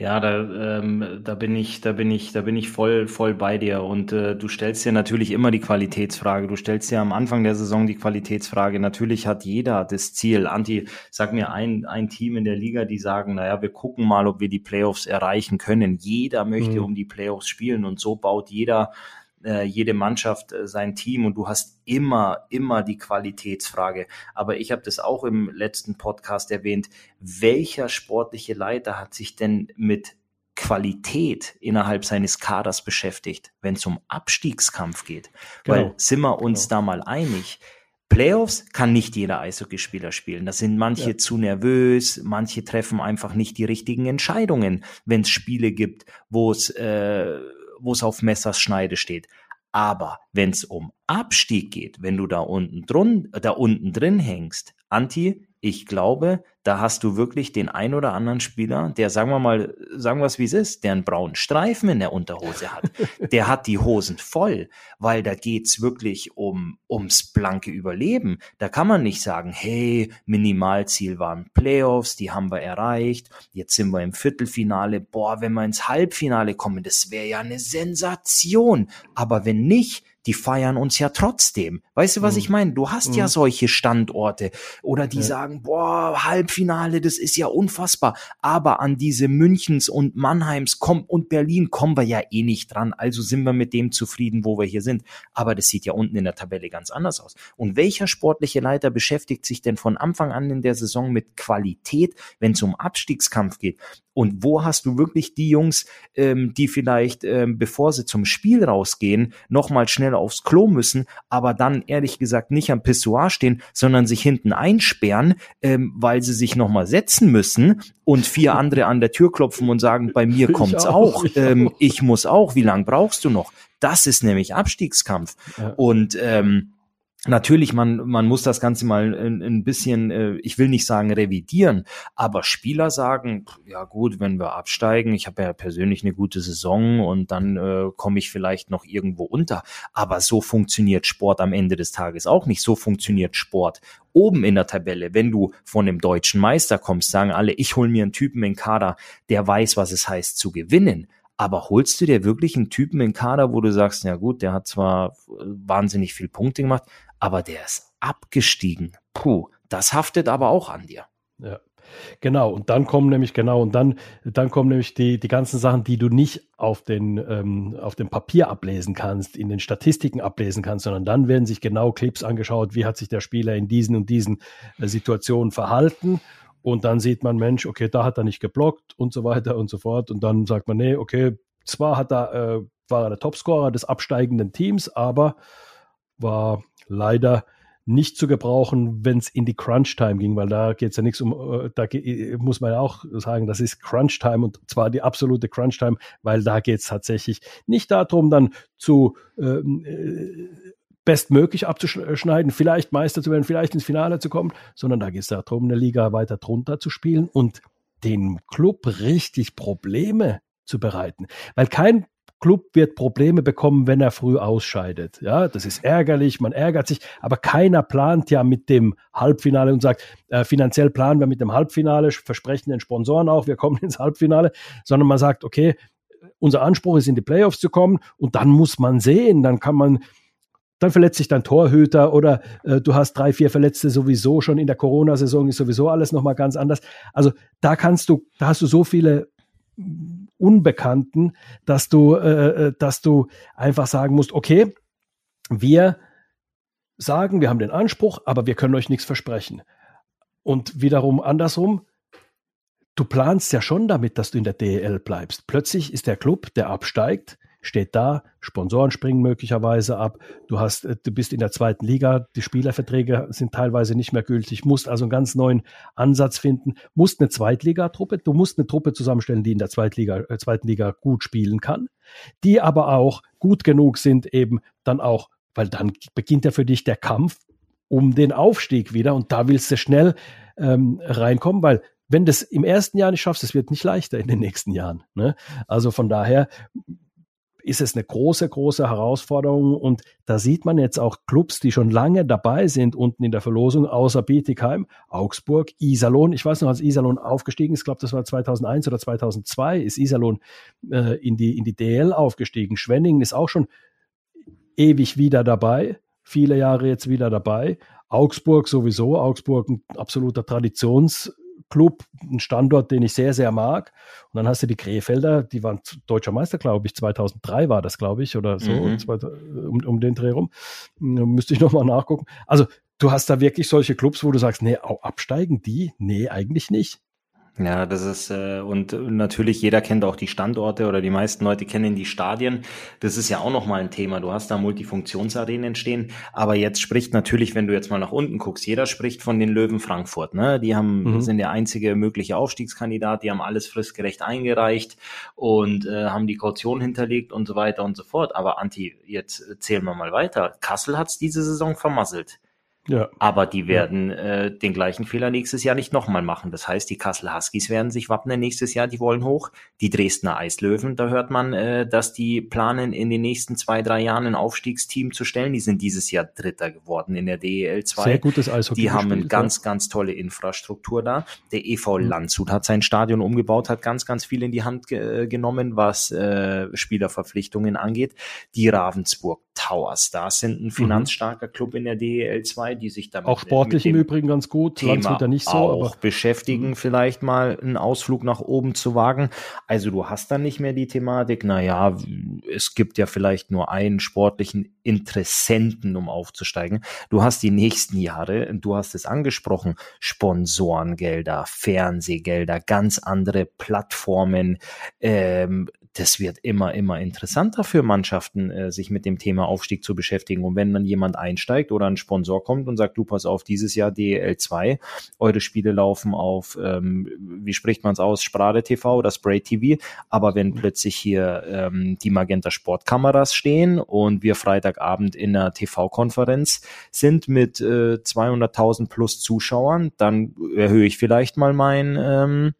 Ja, da, ähm, da bin ich, da bin ich, da bin ich voll, voll bei dir. Und äh, du stellst dir natürlich immer die Qualitätsfrage. Du stellst dir am Anfang der Saison die Qualitätsfrage. Natürlich hat jeder das Ziel. Anti, sag mir ein, ein Team in der Liga, die sagen, naja, wir gucken mal, ob wir die Playoffs erreichen können. Jeder möchte mhm. um die Playoffs spielen und so baut jeder äh, jede Mannschaft äh, sein Team und du hast immer, immer die Qualitätsfrage. Aber ich habe das auch im letzten Podcast erwähnt. Welcher sportliche Leiter hat sich denn mit Qualität innerhalb seines Kaders beschäftigt, wenn es um Abstiegskampf geht? Genau. Weil sind wir uns genau. da mal einig? Playoffs kann nicht jeder Eishockeyspieler spielen. Da sind manche ja. zu nervös, manche treffen einfach nicht die richtigen Entscheidungen, wenn es Spiele gibt, wo es äh, wo es auf Messers Schneide steht. Aber wenn es um Abstieg geht, wenn du da unten drin, da unten drin hängst, Anti, ich glaube, da hast du wirklich den ein oder anderen Spieler, der, sagen wir mal, sagen wir es wie es ist, der einen braunen Streifen in der Unterhose hat. Der hat die Hosen voll, weil da geht's wirklich um, ums blanke Überleben. Da kann man nicht sagen, hey, Minimalziel waren Playoffs, die haben wir erreicht, jetzt sind wir im Viertelfinale, boah, wenn wir ins Halbfinale kommen, das wäre ja eine Sensation. Aber wenn nicht, die feiern uns ja trotzdem. Weißt du, was mhm. ich meine? Du hast mhm. ja solche Standorte oder die ja. sagen, boah, Halbfinale, das ist ja unfassbar. Aber an diese Münchens und Mannheims kommt und Berlin kommen wir ja eh nicht dran. Also sind wir mit dem zufrieden, wo wir hier sind. Aber das sieht ja unten in der Tabelle ganz anders aus. Und welcher sportliche Leiter beschäftigt sich denn von Anfang an in der Saison mit Qualität, wenn es um Abstiegskampf geht? Und wo hast du wirklich die Jungs, ähm, die vielleicht, ähm, bevor sie zum Spiel rausgehen, nochmal schnell aufs Klo müssen, aber dann ehrlich gesagt nicht am Pissoir stehen, sondern sich hinten einsperren, ähm, weil sie sich nochmal setzen müssen und vier andere an der Tür klopfen und sagen, bei mir kommt's ich auch, auch. Ich, ähm, auch. ich muss auch, wie lange brauchst du noch? Das ist nämlich Abstiegskampf. Ja. Und ähm, Natürlich, man, man muss das Ganze mal ein, ein bisschen, äh, ich will nicht sagen revidieren, aber Spieler sagen, ja gut, wenn wir absteigen, ich habe ja persönlich eine gute Saison und dann äh, komme ich vielleicht noch irgendwo unter. Aber so funktioniert Sport am Ende des Tages auch nicht. So funktioniert Sport oben in der Tabelle. Wenn du von dem deutschen Meister kommst, sagen alle, ich hole mir einen Typen in Kader, der weiß, was es heißt zu gewinnen. Aber holst du dir wirklich einen Typen in Kader, wo du sagst, ja gut, der hat zwar wahnsinnig viel Punkte gemacht, aber der ist abgestiegen. Puh, das haftet aber auch an dir. Ja. Genau, und dann kommen nämlich, genau, und dann, dann kommen nämlich die, die ganzen Sachen, die du nicht auf, den, ähm, auf dem Papier ablesen kannst, in den Statistiken ablesen kannst, sondern dann werden sich genau Clips angeschaut, wie hat sich der Spieler in diesen und diesen äh, Situationen verhalten und dann sieht man, Mensch, okay, da hat er nicht geblockt und so weiter und so fort. Und dann sagt man, nee, okay, zwar hat er, äh, war er der Topscorer des absteigenden Teams, aber war leider nicht zu gebrauchen, wenn es in die Crunch-Time ging, weil da geht es ja nichts um, äh, da muss man ja auch sagen, das ist Crunch-Time und zwar die absolute Crunch-Time, weil da geht es tatsächlich nicht darum, dann zu ähm, äh, bestmöglich abzuschneiden, vielleicht Meister zu werden, vielleicht ins Finale zu kommen, sondern da geht es darum, eine Liga weiter drunter zu spielen und dem Club richtig Probleme zu bereiten. Weil kein Club wird Probleme bekommen, wenn er früh ausscheidet. Ja, das ist ärgerlich, man ärgert sich, aber keiner plant ja mit dem Halbfinale und sagt, äh, finanziell planen wir mit dem Halbfinale, versprechen den Sponsoren auch, wir kommen ins Halbfinale, sondern man sagt, okay, unser Anspruch ist in die Playoffs zu kommen und dann muss man sehen, dann kann man dann verletzt sich dein Torhüter oder äh, du hast drei, vier Verletzte sowieso schon in der Corona-Saison, ist sowieso alles nochmal ganz anders. Also da kannst du, da hast du so viele Unbekannten, dass du, äh, äh dass du einfach sagen musst, okay, wir sagen, wir haben den Anspruch, aber wir können euch nichts versprechen. Und wiederum andersrum, du planst ja schon damit, dass du in der DEL bleibst. Plötzlich ist der Club, der absteigt, steht da, Sponsoren springen möglicherweise ab, du hast, äh, du bist in der zweiten Liga, die Spielerverträge sind teilweise nicht mehr gültig, musst also einen ganz neuen Ansatz finden, musst eine Zweitligatruppe, du musst eine Truppe zusammenstellen, die in der Zweitliga, äh, zweiten Liga gut spielen kann, die aber auch gut genug sind, eben dann auch, weil dann beginnt ja für dich der Kampf um den Aufstieg wieder und da willst du schnell ähm, reinkommen, weil wenn du es im ersten Jahr nicht schaffst, es wird nicht leichter in den nächsten Jahren. Ne? Also von daher ist es eine große, große Herausforderung. Und da sieht man jetzt auch Clubs, die schon lange dabei sind, unten in der Verlosung, außer Bietigheim, Augsburg, Iserlohn. Ich weiß noch, als Iserlohn aufgestiegen ist, glaube, das war 2001 oder 2002, ist Iserlohn äh, in, die, in die DL aufgestiegen. Schwenningen ist auch schon ewig wieder dabei, viele Jahre jetzt wieder dabei. Augsburg sowieso, Augsburg ein absoluter Traditions- Club, ein Standort, den ich sehr, sehr mag. Und dann hast du die Krefelder, die waren deutscher Meister, glaube ich, 2003 war das, glaube ich, oder so, mhm. um, um den Dreh rum. Müsste ich nochmal nachgucken. Also du hast da wirklich solche Clubs, wo du sagst, nee, absteigen die? Nee, eigentlich nicht. Ja, das ist, äh, und natürlich jeder kennt auch die Standorte oder die meisten Leute kennen die Stadien. Das ist ja auch nochmal ein Thema. Du hast da Multifunktionsarenen entstehen. Aber jetzt spricht natürlich, wenn du jetzt mal nach unten guckst, jeder spricht von den Löwen Frankfurt. Ne? Die haben, mhm. sind der einzige mögliche Aufstiegskandidat. Die haben alles fristgerecht eingereicht und äh, haben die Kaution hinterlegt und so weiter und so fort. Aber Anti, jetzt zählen wir mal weiter. Kassel hat's diese Saison vermasselt. Ja. Aber die werden ja. äh, den gleichen Fehler nächstes Jahr nicht nochmal machen. Das heißt, die Kassel Huskies werden sich wappnen nächstes Jahr, die wollen hoch. Die Dresdner Eislöwen, da hört man, äh, dass die planen, in den nächsten zwei, drei Jahren ein Aufstiegsteam zu stellen. Die sind dieses Jahr Dritter geworden in der DEL 2. Sehr gutes Eishockey. Die haben eine ganz, ganz tolle Infrastruktur da. Der EV mhm. Landshut hat sein Stadion umgebaut, hat ganz, ganz viel in die Hand ge genommen, was äh, Spielerverpflichtungen angeht. Die Ravensburg Towers, da sind ein mhm. finanzstarker. Club in der DEL 2 die sich damit auch sportlich im Übrigen ganz gut, Thema nicht so, auch beschäftigen, mhm. vielleicht mal einen Ausflug nach oben zu wagen. Also du hast dann nicht mehr die Thematik, naja, es gibt ja vielleicht nur einen sportlichen Interessenten, um aufzusteigen. Du hast die nächsten Jahre, du hast es angesprochen, Sponsorengelder, Fernsehgelder, ganz andere Plattformen, ähm, das wird immer, immer interessanter für Mannschaften, äh, sich mit dem Thema Aufstieg zu beschäftigen. Und wenn dann jemand einsteigt oder ein Sponsor kommt und sagt, du pass auf, dieses Jahr DL 2, eure Spiele laufen auf, ähm, wie spricht man es aus, Sprade TV oder Spray TV, aber wenn plötzlich hier ähm, die Magenta Sportkameras stehen und wir Freitagabend in einer TV-Konferenz sind mit äh, 200.000 plus Zuschauern, dann erhöhe ich vielleicht mal mein ähm,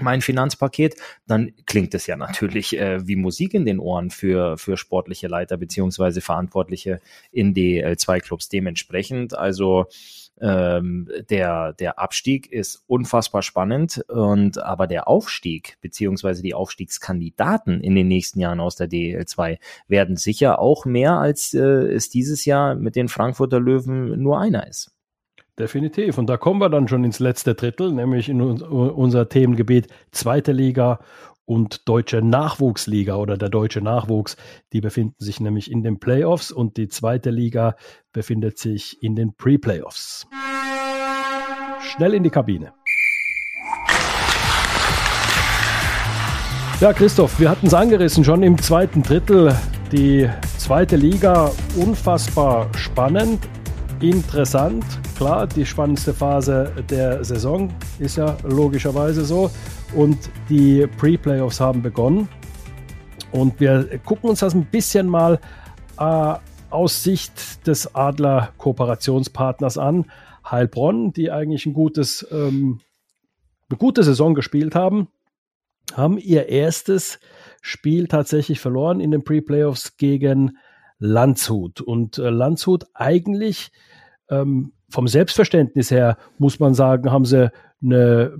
mein Finanzpaket, dann klingt es ja natürlich äh, wie Musik in den Ohren für, für sportliche Leiter beziehungsweise Verantwortliche in DL2-Clubs dementsprechend. Also ähm, der, der Abstieg ist unfassbar spannend und aber der Aufstieg beziehungsweise die Aufstiegskandidaten in den nächsten Jahren aus der DL2 werden sicher auch mehr als äh, es dieses Jahr mit den Frankfurter Löwen nur einer ist. Definitiv. Und da kommen wir dann schon ins letzte Drittel, nämlich in unser Themengebiet zweite Liga und deutsche Nachwuchsliga oder der deutsche Nachwuchs. Die befinden sich nämlich in den Playoffs und die zweite Liga befindet sich in den Pre-Playoffs. Schnell in die Kabine. Ja, Christoph, wir hatten es angerissen schon im zweiten Drittel. Die zweite Liga unfassbar spannend, interessant. Klar, die spannendste Phase der Saison ist ja logischerweise so. Und die Pre-Playoffs haben begonnen. Und wir gucken uns das ein bisschen mal äh, aus Sicht des Adler Kooperationspartners an. Heilbronn, die eigentlich ein gutes, ähm, eine gute Saison gespielt haben, haben ihr erstes Spiel tatsächlich verloren in den Pre-Playoffs gegen Landshut. Und äh, Landshut eigentlich ähm, vom Selbstverständnis her, muss man sagen, haben sie eine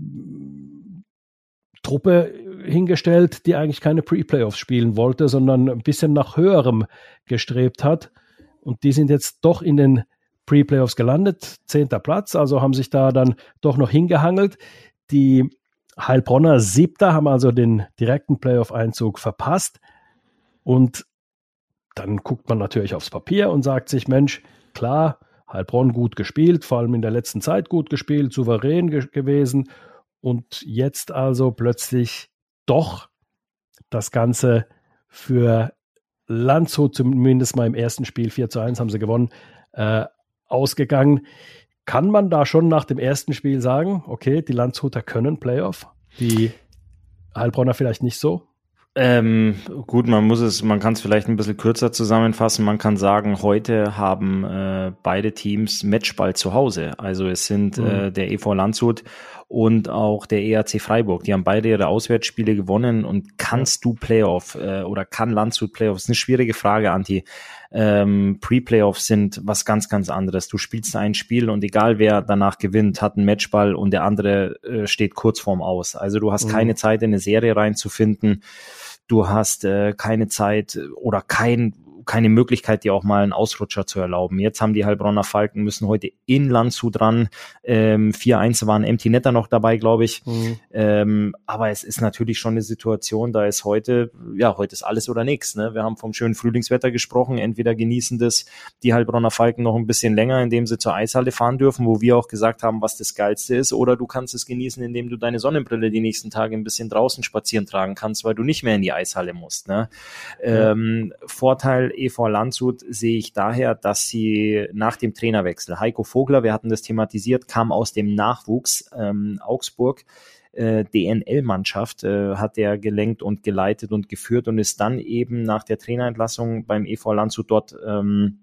Truppe hingestellt, die eigentlich keine Pre-Playoffs spielen wollte, sondern ein bisschen nach höherem gestrebt hat. Und die sind jetzt doch in den Pre-Playoffs gelandet, zehnter Platz, also haben sich da dann doch noch hingehangelt. Die Heilbronner Siebter haben also den direkten Playoff-Einzug verpasst. Und dann guckt man natürlich aufs Papier und sagt sich, Mensch, klar, Heilbronn gut gespielt, vor allem in der letzten Zeit gut gespielt, souverän ge gewesen und jetzt also plötzlich doch das Ganze für Landshut, zumindest mal im ersten Spiel 4 zu 1 haben sie gewonnen, äh, ausgegangen. Kann man da schon nach dem ersten Spiel sagen, okay, die Landshuter können Playoff, die Heilbronner vielleicht nicht so? Ähm, gut, man muss es, man kann es vielleicht ein bisschen kürzer zusammenfassen. Man kann sagen, heute haben äh, beide Teams Matchball zu Hause. Also es sind mhm. äh, der EV Landshut und auch der ERC Freiburg. Die haben beide ihre Auswärtsspiele gewonnen und kannst du Playoff äh, oder kann Landshut Playoff? Das ist eine schwierige Frage, Anti. Ähm, Pre-Playoffs sind was ganz, ganz anderes. Du spielst ein Spiel und egal wer danach gewinnt, hat einen Matchball und der andere äh, steht kurz vorm Aus. Also du hast mhm. keine Zeit, in eine Serie reinzufinden. Du hast äh, keine Zeit oder kein keine Möglichkeit, dir auch mal einen Ausrutscher zu erlauben. Jetzt haben die Heilbronner Falken, müssen heute in Landshut dran. Ähm, 4-1 waren Empty Netter noch dabei, glaube ich. Mhm. Ähm, aber es ist natürlich schon eine Situation, da ist heute, ja, heute ist alles oder nichts. Ne? Wir haben vom schönen Frühlingswetter gesprochen. Entweder genießen das die Heilbronner Falken noch ein bisschen länger, indem sie zur Eishalle fahren dürfen, wo wir auch gesagt haben, was das Geilste ist, oder du kannst es genießen, indem du deine Sonnenbrille die nächsten Tage ein bisschen draußen spazieren tragen kannst, weil du nicht mehr in die Eishalle musst. Ne? Ja. Ähm, Vorteil EV Landshut sehe ich daher, dass sie nach dem Trainerwechsel, Heiko Vogler, wir hatten das thematisiert, kam aus dem Nachwuchs ähm, Augsburg, äh, DNL-Mannschaft äh, hat er gelenkt und geleitet und geführt und ist dann eben nach der Trainerentlassung beim EV Landshut dort ähm,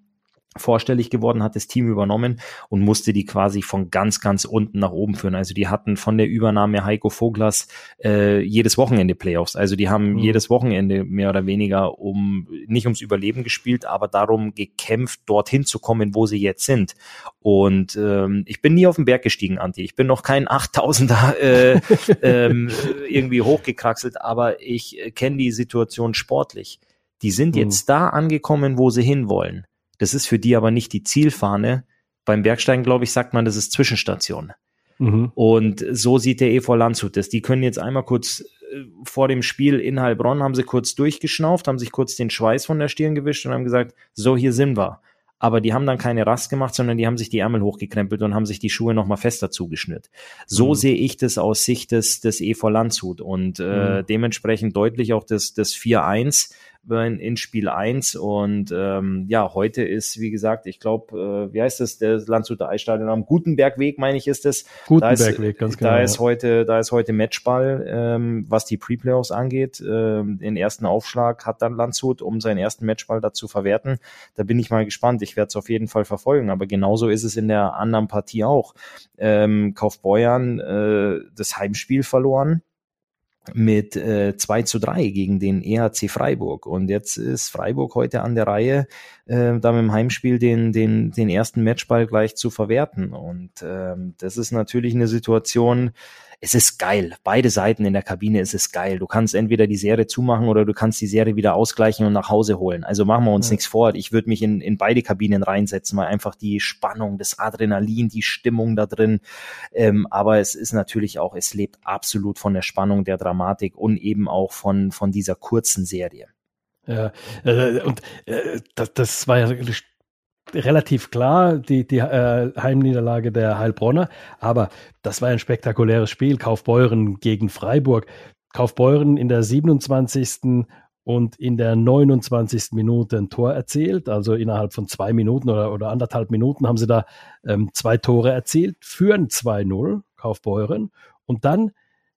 vorstellig geworden, hat das Team übernommen und musste die quasi von ganz, ganz unten nach oben führen. Also die hatten von der Übernahme Heiko Voglers äh, jedes Wochenende Playoffs. Also die haben mhm. jedes Wochenende mehr oder weniger um nicht ums Überleben gespielt, aber darum gekämpft, dorthin zu kommen, wo sie jetzt sind. Und ähm, ich bin nie auf den Berg gestiegen, Anti. Ich bin noch kein 8000er äh, ähm, irgendwie hochgekraxelt, aber ich kenne die Situation sportlich. Die sind mhm. jetzt da angekommen, wo sie hinwollen das ist für die aber nicht die Zielfahne. Beim Bergsteigen, glaube ich, sagt man, das ist Zwischenstation. Mhm. Und so sieht der EV Landshut das. Die können jetzt einmal kurz äh, vor dem Spiel in Heilbronn haben sie kurz durchgeschnauft, haben sich kurz den Schweiß von der Stirn gewischt und haben gesagt, so hier sind wir. aber die haben dann keine Rast gemacht, sondern die haben sich die Ärmel hochgekrempelt und haben sich die Schuhe nochmal fester zugeschnürt. So mhm. sehe ich das aus Sicht des, des EV Landshut und äh, mhm. dementsprechend deutlich auch das, das 4-1 in Spiel 1 und ähm, ja, heute ist, wie gesagt, ich glaube, äh, wie heißt das, der Landshuter Eisstadion am Gutenbergweg, meine ich, ist es. Gutenbergweg, ganz genau. Da ist heute, da ist heute Matchball, ähm, was die Pre-Playoffs angeht. Ähm, den ersten Aufschlag hat dann Landshut, um seinen ersten Matchball dazu verwerten. Da bin ich mal gespannt. Ich werde es auf jeden Fall verfolgen, aber genauso ist es in der anderen Partie auch. Ähm, Kaufbeuern äh, das Heimspiel verloren mit äh, 2 zu 3 gegen den EHC Freiburg. Und jetzt ist Freiburg heute an der Reihe, äh, da mit dem Heimspiel den, den, den ersten Matchball gleich zu verwerten. Und ähm, das ist natürlich eine Situation, es ist geil. Beide Seiten in der Kabine ist es geil. Du kannst entweder die Serie zumachen oder du kannst die Serie wieder ausgleichen und nach Hause holen. Also machen wir uns ja. nichts vor. Ich würde mich in, in beide Kabinen reinsetzen, weil einfach die Spannung, das Adrenalin, die Stimmung da drin. Ähm, aber es ist natürlich auch, es lebt absolut von der Spannung, der Dramatik und eben auch von, von dieser kurzen Serie. Ja, äh, und äh, das, das war ja relativ klar, die, die äh, Heimniederlage der Heilbronner. Aber das war ein spektakuläres Spiel. Kaufbeuren gegen Freiburg. Kaufbeuren in der 27. und in der 29. Minute ein Tor erzielt. Also innerhalb von zwei Minuten oder, oder anderthalb Minuten haben sie da ähm, zwei Tore erzielt, führen 2-0 Kaufbeuren. Und dann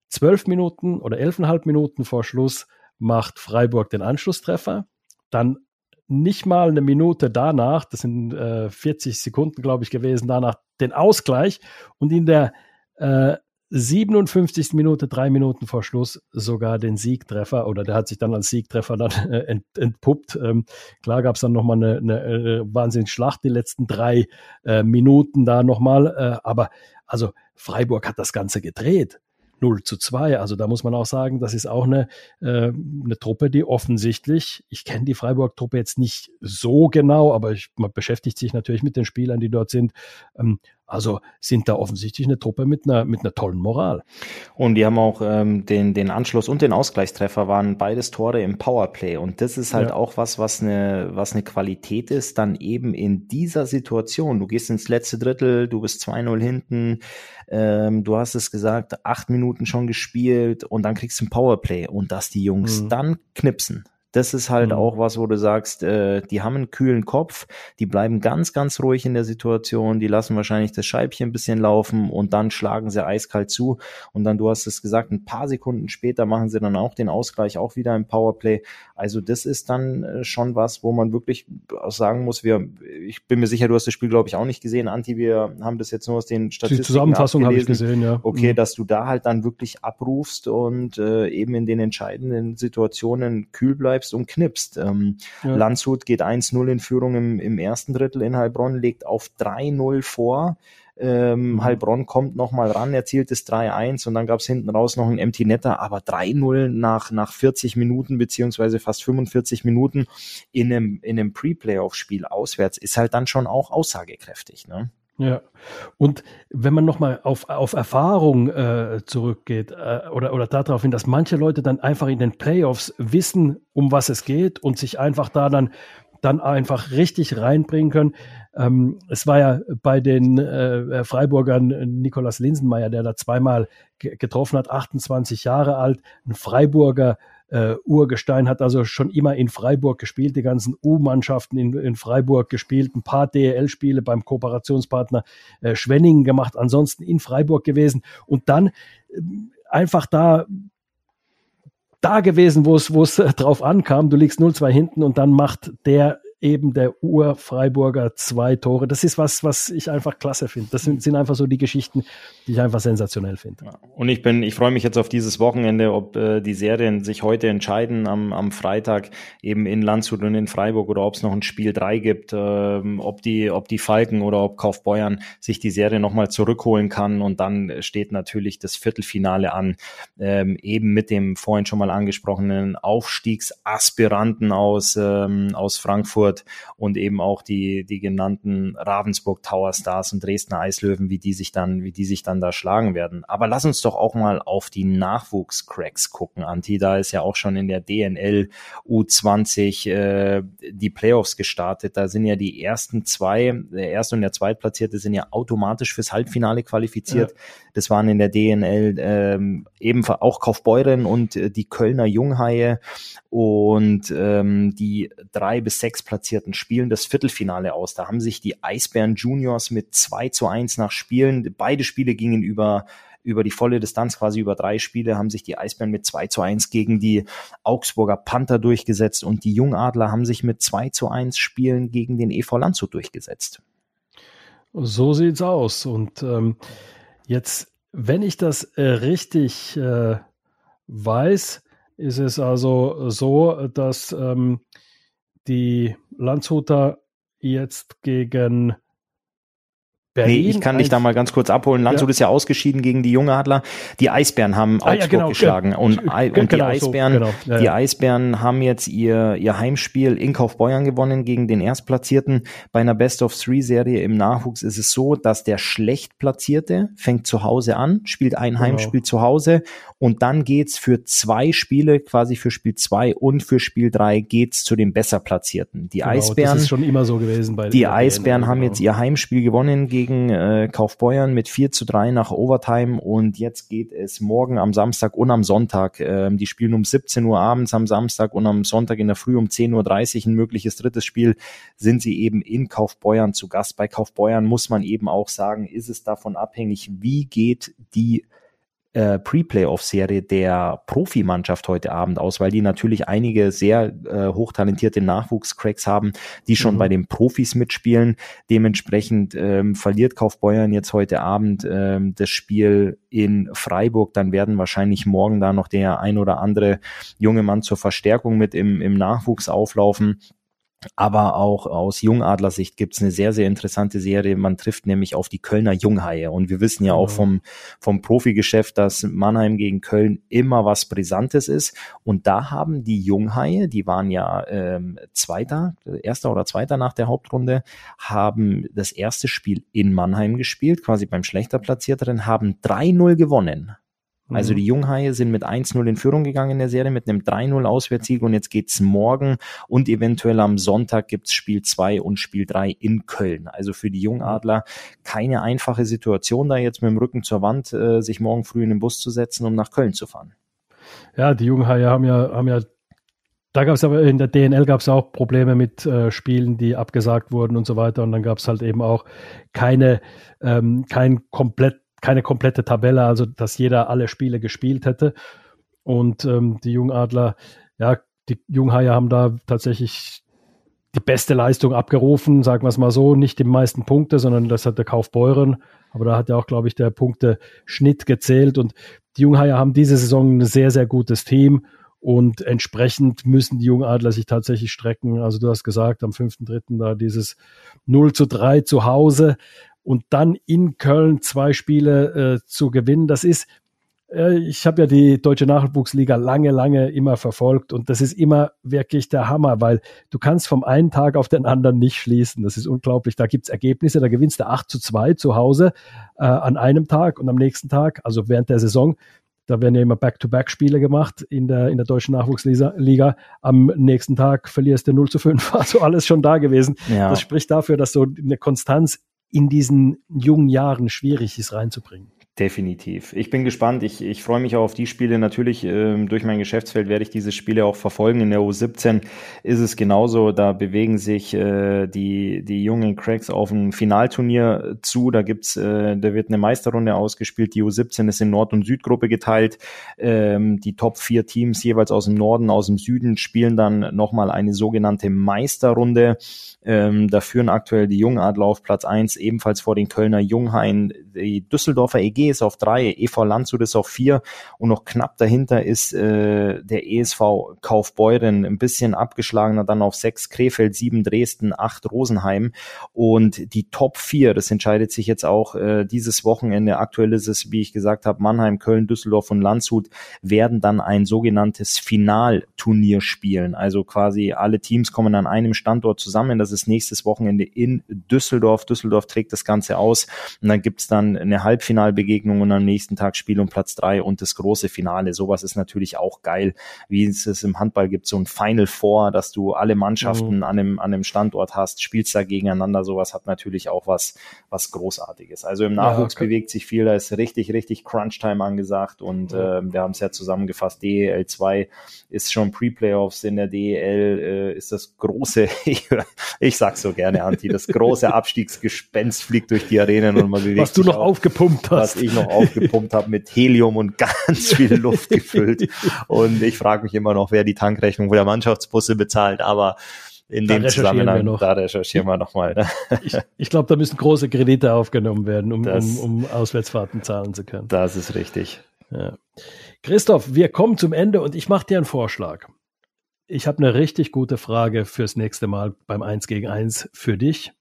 zwölf Minuten oder elfeinhalb Minuten vor Schluss macht Freiburg den Anschlusstreffer. Dann nicht mal eine Minute danach, das sind äh, 40 Sekunden, glaube ich, gewesen, danach den Ausgleich und in der äh, 57. Minute, drei Minuten vor Schluss, sogar den Siegtreffer oder der hat sich dann als Siegtreffer dann äh, ent, entpuppt. Ähm, klar gab es dann nochmal eine, eine, äh, Wahnsinnsschlacht, die letzten drei äh, Minuten da nochmal, äh, aber also Freiburg hat das Ganze gedreht. 0 zu 2. Also da muss man auch sagen, das ist auch eine, äh, eine Truppe, die offensichtlich, ich kenne die Freiburg-Truppe jetzt nicht so genau, aber ich, man beschäftigt sich natürlich mit den Spielern, die dort sind. Ähm, also sind da offensichtlich eine Truppe mit einer, mit einer tollen Moral. Und die haben auch ähm, den, den Anschluss und den Ausgleichstreffer waren beides Tore im Powerplay. Und das ist halt ja. auch was, was eine, was eine Qualität ist, dann eben in dieser Situation. Du gehst ins letzte Drittel, du bist 2-0 hinten, ähm, du hast es gesagt, acht Minuten schon gespielt und dann kriegst du ein Powerplay. Und dass die Jungs mhm. dann knipsen, das ist halt mhm. auch was, wo du sagst, äh, die haben einen kühlen Kopf, die bleiben ganz, ganz ruhig in der Situation, die lassen wahrscheinlich das Scheibchen ein bisschen laufen und dann schlagen sie eiskalt zu und dann, du hast es gesagt, ein paar Sekunden später machen sie dann auch den Ausgleich, auch wieder im Powerplay. Also das ist dann äh, schon was, wo man wirklich sagen muss, wir, ich bin mir sicher, du hast das Spiel, glaube ich, auch nicht gesehen, Anti, wir haben das jetzt nur aus den Statistiken Die Zusammenfassung habe ich gesehen, ja. Okay, mhm. dass du da halt dann wirklich abrufst und äh, eben in den entscheidenden Situationen kühl bleibst bleibst und knippst. Ähm, ja. Landshut geht 1-0 in Führung im, im ersten Drittel in Heilbronn, legt auf 3-0 vor. Ähm, mhm. Heilbronn kommt nochmal ran, erzielt das 3-1 und dann gab es hinten raus noch ein Empty Netter, aber 3-0 nach, nach 40 Minuten beziehungsweise fast 45 Minuten in einem, in einem Pre-Playoff-Spiel auswärts ist halt dann schon auch aussagekräftig. Ne? Ja, und wenn man nochmal auf, auf Erfahrung äh, zurückgeht äh, oder, oder darauf hin, dass manche Leute dann einfach in den Playoffs wissen, um was es geht und sich einfach da dann, dann einfach richtig reinbringen können. Ähm, es war ja bei den äh, Freiburgern Nikolaus Linsenmeier, der da zweimal getroffen hat, 28 Jahre alt, ein Freiburger äh, Urgestein hat also schon immer in Freiburg gespielt, die ganzen U-Mannschaften in, in, Freiburg gespielt, ein paar DEL-Spiele beim Kooperationspartner äh, Schwenningen gemacht, ansonsten in Freiburg gewesen und dann äh, einfach da da gewesen, wo es wo es drauf ankam. Du liegst 0-2 hinten und dann macht der eben der Ur-Freiburger zwei Tore. Das ist was, was ich einfach klasse finde. Das sind, sind, einfach so die Geschichten, die ich einfach sensationell finde. Und ich bin, ich freue mich jetzt auf dieses Wochenende, ob äh, die Serien sich heute entscheiden am, am Freitag eben in Landshut und in Freiburg oder ob es noch ein Spiel 3 gibt, äh, ob die, ob die Falken oder ob Kaufbeuern sich die Serie nochmal zurückholen kann und dann steht natürlich das Viertelfinale an, ähm, eben mit dem vorhin schon mal angesprochenen Aufstiegsaspiranten aus, ähm, aus Frankfurt Frankfurt und eben auch die, die genannten Ravensburg Tower Stars und Dresdner Eislöwen, wie die sich dann, wie die sich dann da schlagen werden. Aber lass uns doch auch mal auf die Nachwuchscracks gucken, Anti. Da ist ja auch schon in der DNL U20 äh, die Playoffs gestartet. Da sind ja die ersten zwei, der erste und der zweitplatzierte sind ja automatisch fürs Halbfinale qualifiziert. Ja. Das waren in der DNL ähm, ebenfalls auch Kaufbeuren und äh, die Kölner Junghaie und ähm, die drei bis sechs Platzierten spielen das Viertelfinale aus. Da haben sich die Eisbären Juniors mit zwei zu eins nach Spielen, beide Spiele gingen über über die volle Distanz, quasi über drei Spiele, haben sich die Eisbären mit 2 zu 1 gegen die Augsburger Panther durchgesetzt und die Jungadler haben sich mit 2 zu 1 Spielen gegen den EV Landshut durchgesetzt. So sieht's aus. Und ähm, jetzt, wenn ich das äh, richtig äh, weiß, ist es also so, dass ähm, die Landshuter jetzt gegen Berlin nee, ich kann dich da mal ganz kurz abholen. Landshut ja. ist ja ausgeschieden gegen die Jungadler. Die Eisbären haben ah, Augsburg ja, genau, geschlagen. Und, und die genau, Eisbären, so, genau. ja, die Eisbären haben jetzt ihr, ihr Heimspiel in Kaufbeuern gewonnen gegen den Erstplatzierten. Bei einer Best of Three Serie im Nachwuchs ist es so, dass der schlecht Platzierte fängt zu Hause an, spielt ein genau. Heimspiel zu Hause und dann geht's für zwei Spiele, quasi für Spiel zwei und für Spiel drei geht's zu den besser Platzierten. Die genau, Eisbären. Das ist schon immer so gewesen bei Die Eisbären haben jetzt ihr Heimspiel gewonnen gegen gegen äh, Kaufbeuern mit 4 zu 3 nach Overtime und jetzt geht es morgen am Samstag und am Sonntag. Ähm, die spielen um 17 Uhr abends am Samstag und am Sonntag in der Früh um 10.30 Uhr ein mögliches drittes Spiel sind sie eben in Kaufbeuern zu Gast. Bei Kaufbeuern muss man eben auch sagen, ist es davon abhängig, wie geht die äh, Pre-Playoff-Serie der Profimannschaft heute Abend aus, weil die natürlich einige sehr äh, hochtalentierte Nachwuchscracks haben, die schon mhm. bei den Profis mitspielen. Dementsprechend ähm, verliert Kaufbeuern jetzt heute Abend ähm, das Spiel in Freiburg. Dann werden wahrscheinlich morgen da noch der ein oder andere junge Mann zur Verstärkung mit im, im Nachwuchs auflaufen. Aber auch aus Jungadler-Sicht gibt's eine sehr, sehr interessante Serie. Man trifft nämlich auf die Kölner Junghaie. Und wir wissen ja auch vom, vom Profigeschäft, dass Mannheim gegen Köln immer was Brisantes ist. Und da haben die Junghaie, die waren ja ähm, Zweiter, Erster oder Zweiter nach der Hauptrunde, haben das erste Spiel in Mannheim gespielt, quasi beim schlechter Platzierteren, haben 3-0 gewonnen. Also die mhm. Junghaie sind mit 1-0 in Führung gegangen in der Serie, mit einem 3-0 Auswärtssieg und jetzt geht's morgen und eventuell am Sonntag gibt's Spiel 2 und Spiel 3 in Köln. Also für die Jungadler keine einfache Situation, da jetzt mit dem Rücken zur Wand äh, sich morgen früh in den Bus zu setzen, um nach Köln zu fahren. Ja, die Junghaie haben ja, haben ja da gab es aber in der DNL gab es auch Probleme mit äh, Spielen, die abgesagt wurden und so weiter. Und dann gab es halt eben auch keine, ähm, kein komplett keine komplette Tabelle, also dass jeder alle Spiele gespielt hätte. Und ähm, die Jungadler, ja, die Junghaie haben da tatsächlich die beste Leistung abgerufen, sagen wir es mal so, nicht die meisten Punkte, sondern das hat der Kaufbeuren, aber da hat ja auch, glaube ich, der Punkteschnitt gezählt und die Junghaie haben diese Saison ein sehr, sehr gutes Team und entsprechend müssen die Jungadler sich tatsächlich strecken. Also du hast gesagt, am 5.3. da dieses 0 zu 3 zu Hause und dann in Köln zwei Spiele äh, zu gewinnen, das ist, äh, ich habe ja die deutsche Nachwuchsliga lange, lange immer verfolgt und das ist immer wirklich der Hammer, weil du kannst vom einen Tag auf den anderen nicht schließen. Das ist unglaublich. Da gibt's Ergebnisse, da gewinnst du 8 zu 2 zu Hause äh, an einem Tag und am nächsten Tag, also während der Saison, da werden ja immer Back-to-Back-Spiele gemacht in der, in der deutschen Nachwuchsliga. Am nächsten Tag verlierst du 0 zu 5. Also alles schon da gewesen. Ja. Das spricht dafür, dass so eine Konstanz in diesen jungen Jahren schwierig ist reinzubringen. Definitiv. Ich bin gespannt. Ich, ich freue mich auch auf die Spiele. Natürlich, ähm, durch mein Geschäftsfeld werde ich diese Spiele auch verfolgen. In der U17 ist es genauso. Da bewegen sich äh, die, die jungen Cracks auf ein Finalturnier zu. Da gibt's, äh, da wird eine Meisterrunde ausgespielt. Die U17 ist in Nord- und Südgruppe geteilt. Ähm, die Top vier Teams jeweils aus dem Norden, aus dem Süden spielen dann nochmal eine sogenannte Meisterrunde. Ähm, da führen aktuell die Jungadler auf Platz eins ebenfalls vor den Kölner Junghain, die Düsseldorfer EG ist auf drei, EV Landshut ist auf vier und noch knapp dahinter ist äh, der ESV Kaufbeuren ein bisschen abgeschlagener dann auf sechs, Krefeld sieben, Dresden acht, Rosenheim und die Top vier, das entscheidet sich jetzt auch äh, dieses Wochenende. Aktuell ist es, wie ich gesagt habe, Mannheim, Köln, Düsseldorf und Landshut werden dann ein sogenanntes Finalturnier spielen. Also quasi alle Teams kommen an einem Standort zusammen. Das ist nächstes Wochenende in Düsseldorf. Düsseldorf trägt das Ganze aus und dann gibt's dann eine Halbfinalbegegnung und am nächsten Tag Spiel um Platz drei und das große Finale. Sowas ist natürlich auch geil, wie es es im Handball gibt, so ein Final Four, dass du alle Mannschaften mhm. an, einem, an einem Standort hast, spielst da gegeneinander. Sowas hat natürlich auch was, was Großartiges. Also im Nachwuchs ja, okay. bewegt sich viel, da ist richtig, richtig Crunch-Time angesagt und mhm. äh, wir haben es ja zusammengefasst, DEL 2 ist schon Pre-Playoffs in der DEL, äh, ist das große, ich, ich sag's so gerne, Anti, das große Abstiegsgespenst fliegt durch die Arenen und man bewegt Was du noch auf, aufgepumpt hast. Ich noch aufgepumpt habe mit Helium und ganz viel Luft gefüllt. Und ich frage mich immer noch, wer die Tankrechnung der Mannschaftsbusse bezahlt, aber in da dem Zusammenhang, da recherchieren wir nochmal. Ne? Ich, ich glaube, da müssen große Kredite aufgenommen werden, um, das, um, um Auswärtsfahrten zahlen zu können. Das ist richtig. Ja. Christoph, wir kommen zum Ende und ich mache dir einen Vorschlag. Ich habe eine richtig gute Frage fürs nächste Mal beim 1 gegen 1 für dich.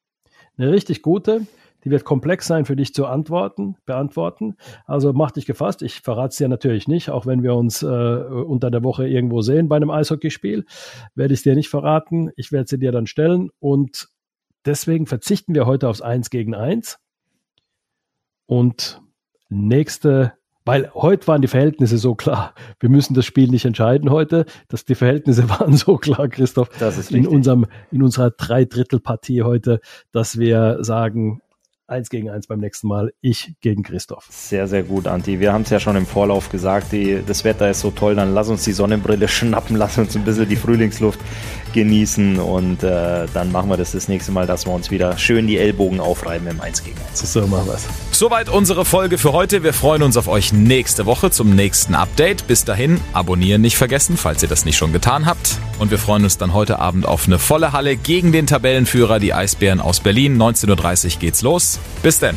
Eine richtig gute. Die wird komplex sein für dich zu antworten, beantworten. Also mach dich gefasst. Ich verrate es dir natürlich nicht, auch wenn wir uns äh, unter der Woche irgendwo sehen bei einem Eishockeyspiel, werde ich es dir nicht verraten. Ich werde sie dir dann stellen und deswegen verzichten wir heute aufs Eins gegen Eins. Und nächste weil heute waren die Verhältnisse so klar. Wir müssen das Spiel nicht entscheiden heute. Dass die Verhältnisse waren so klar, Christoph, das ist in unserem, in unserer Dreidrittelpartie heute, dass wir sagen, eins gegen eins beim nächsten Mal. Ich gegen Christoph. Sehr, sehr gut, Anti. Wir haben es ja schon im Vorlauf gesagt, die, das Wetter ist so toll, dann lass uns die Sonnenbrille schnappen, lass uns ein bisschen die Frühlingsluft genießen und äh, dann machen wir das das nächste Mal, dass wir uns wieder schön die Ellbogen aufreiben im 1 gegen 1. So machen wir es. Soweit unsere Folge für heute. Wir freuen uns auf euch nächste Woche zum nächsten Update. Bis dahin, abonnieren nicht vergessen, falls ihr das nicht schon getan habt. Und wir freuen uns dann heute Abend auf eine volle Halle gegen den Tabellenführer, die Eisbären aus Berlin. 19.30 Uhr geht's los. Bis denn.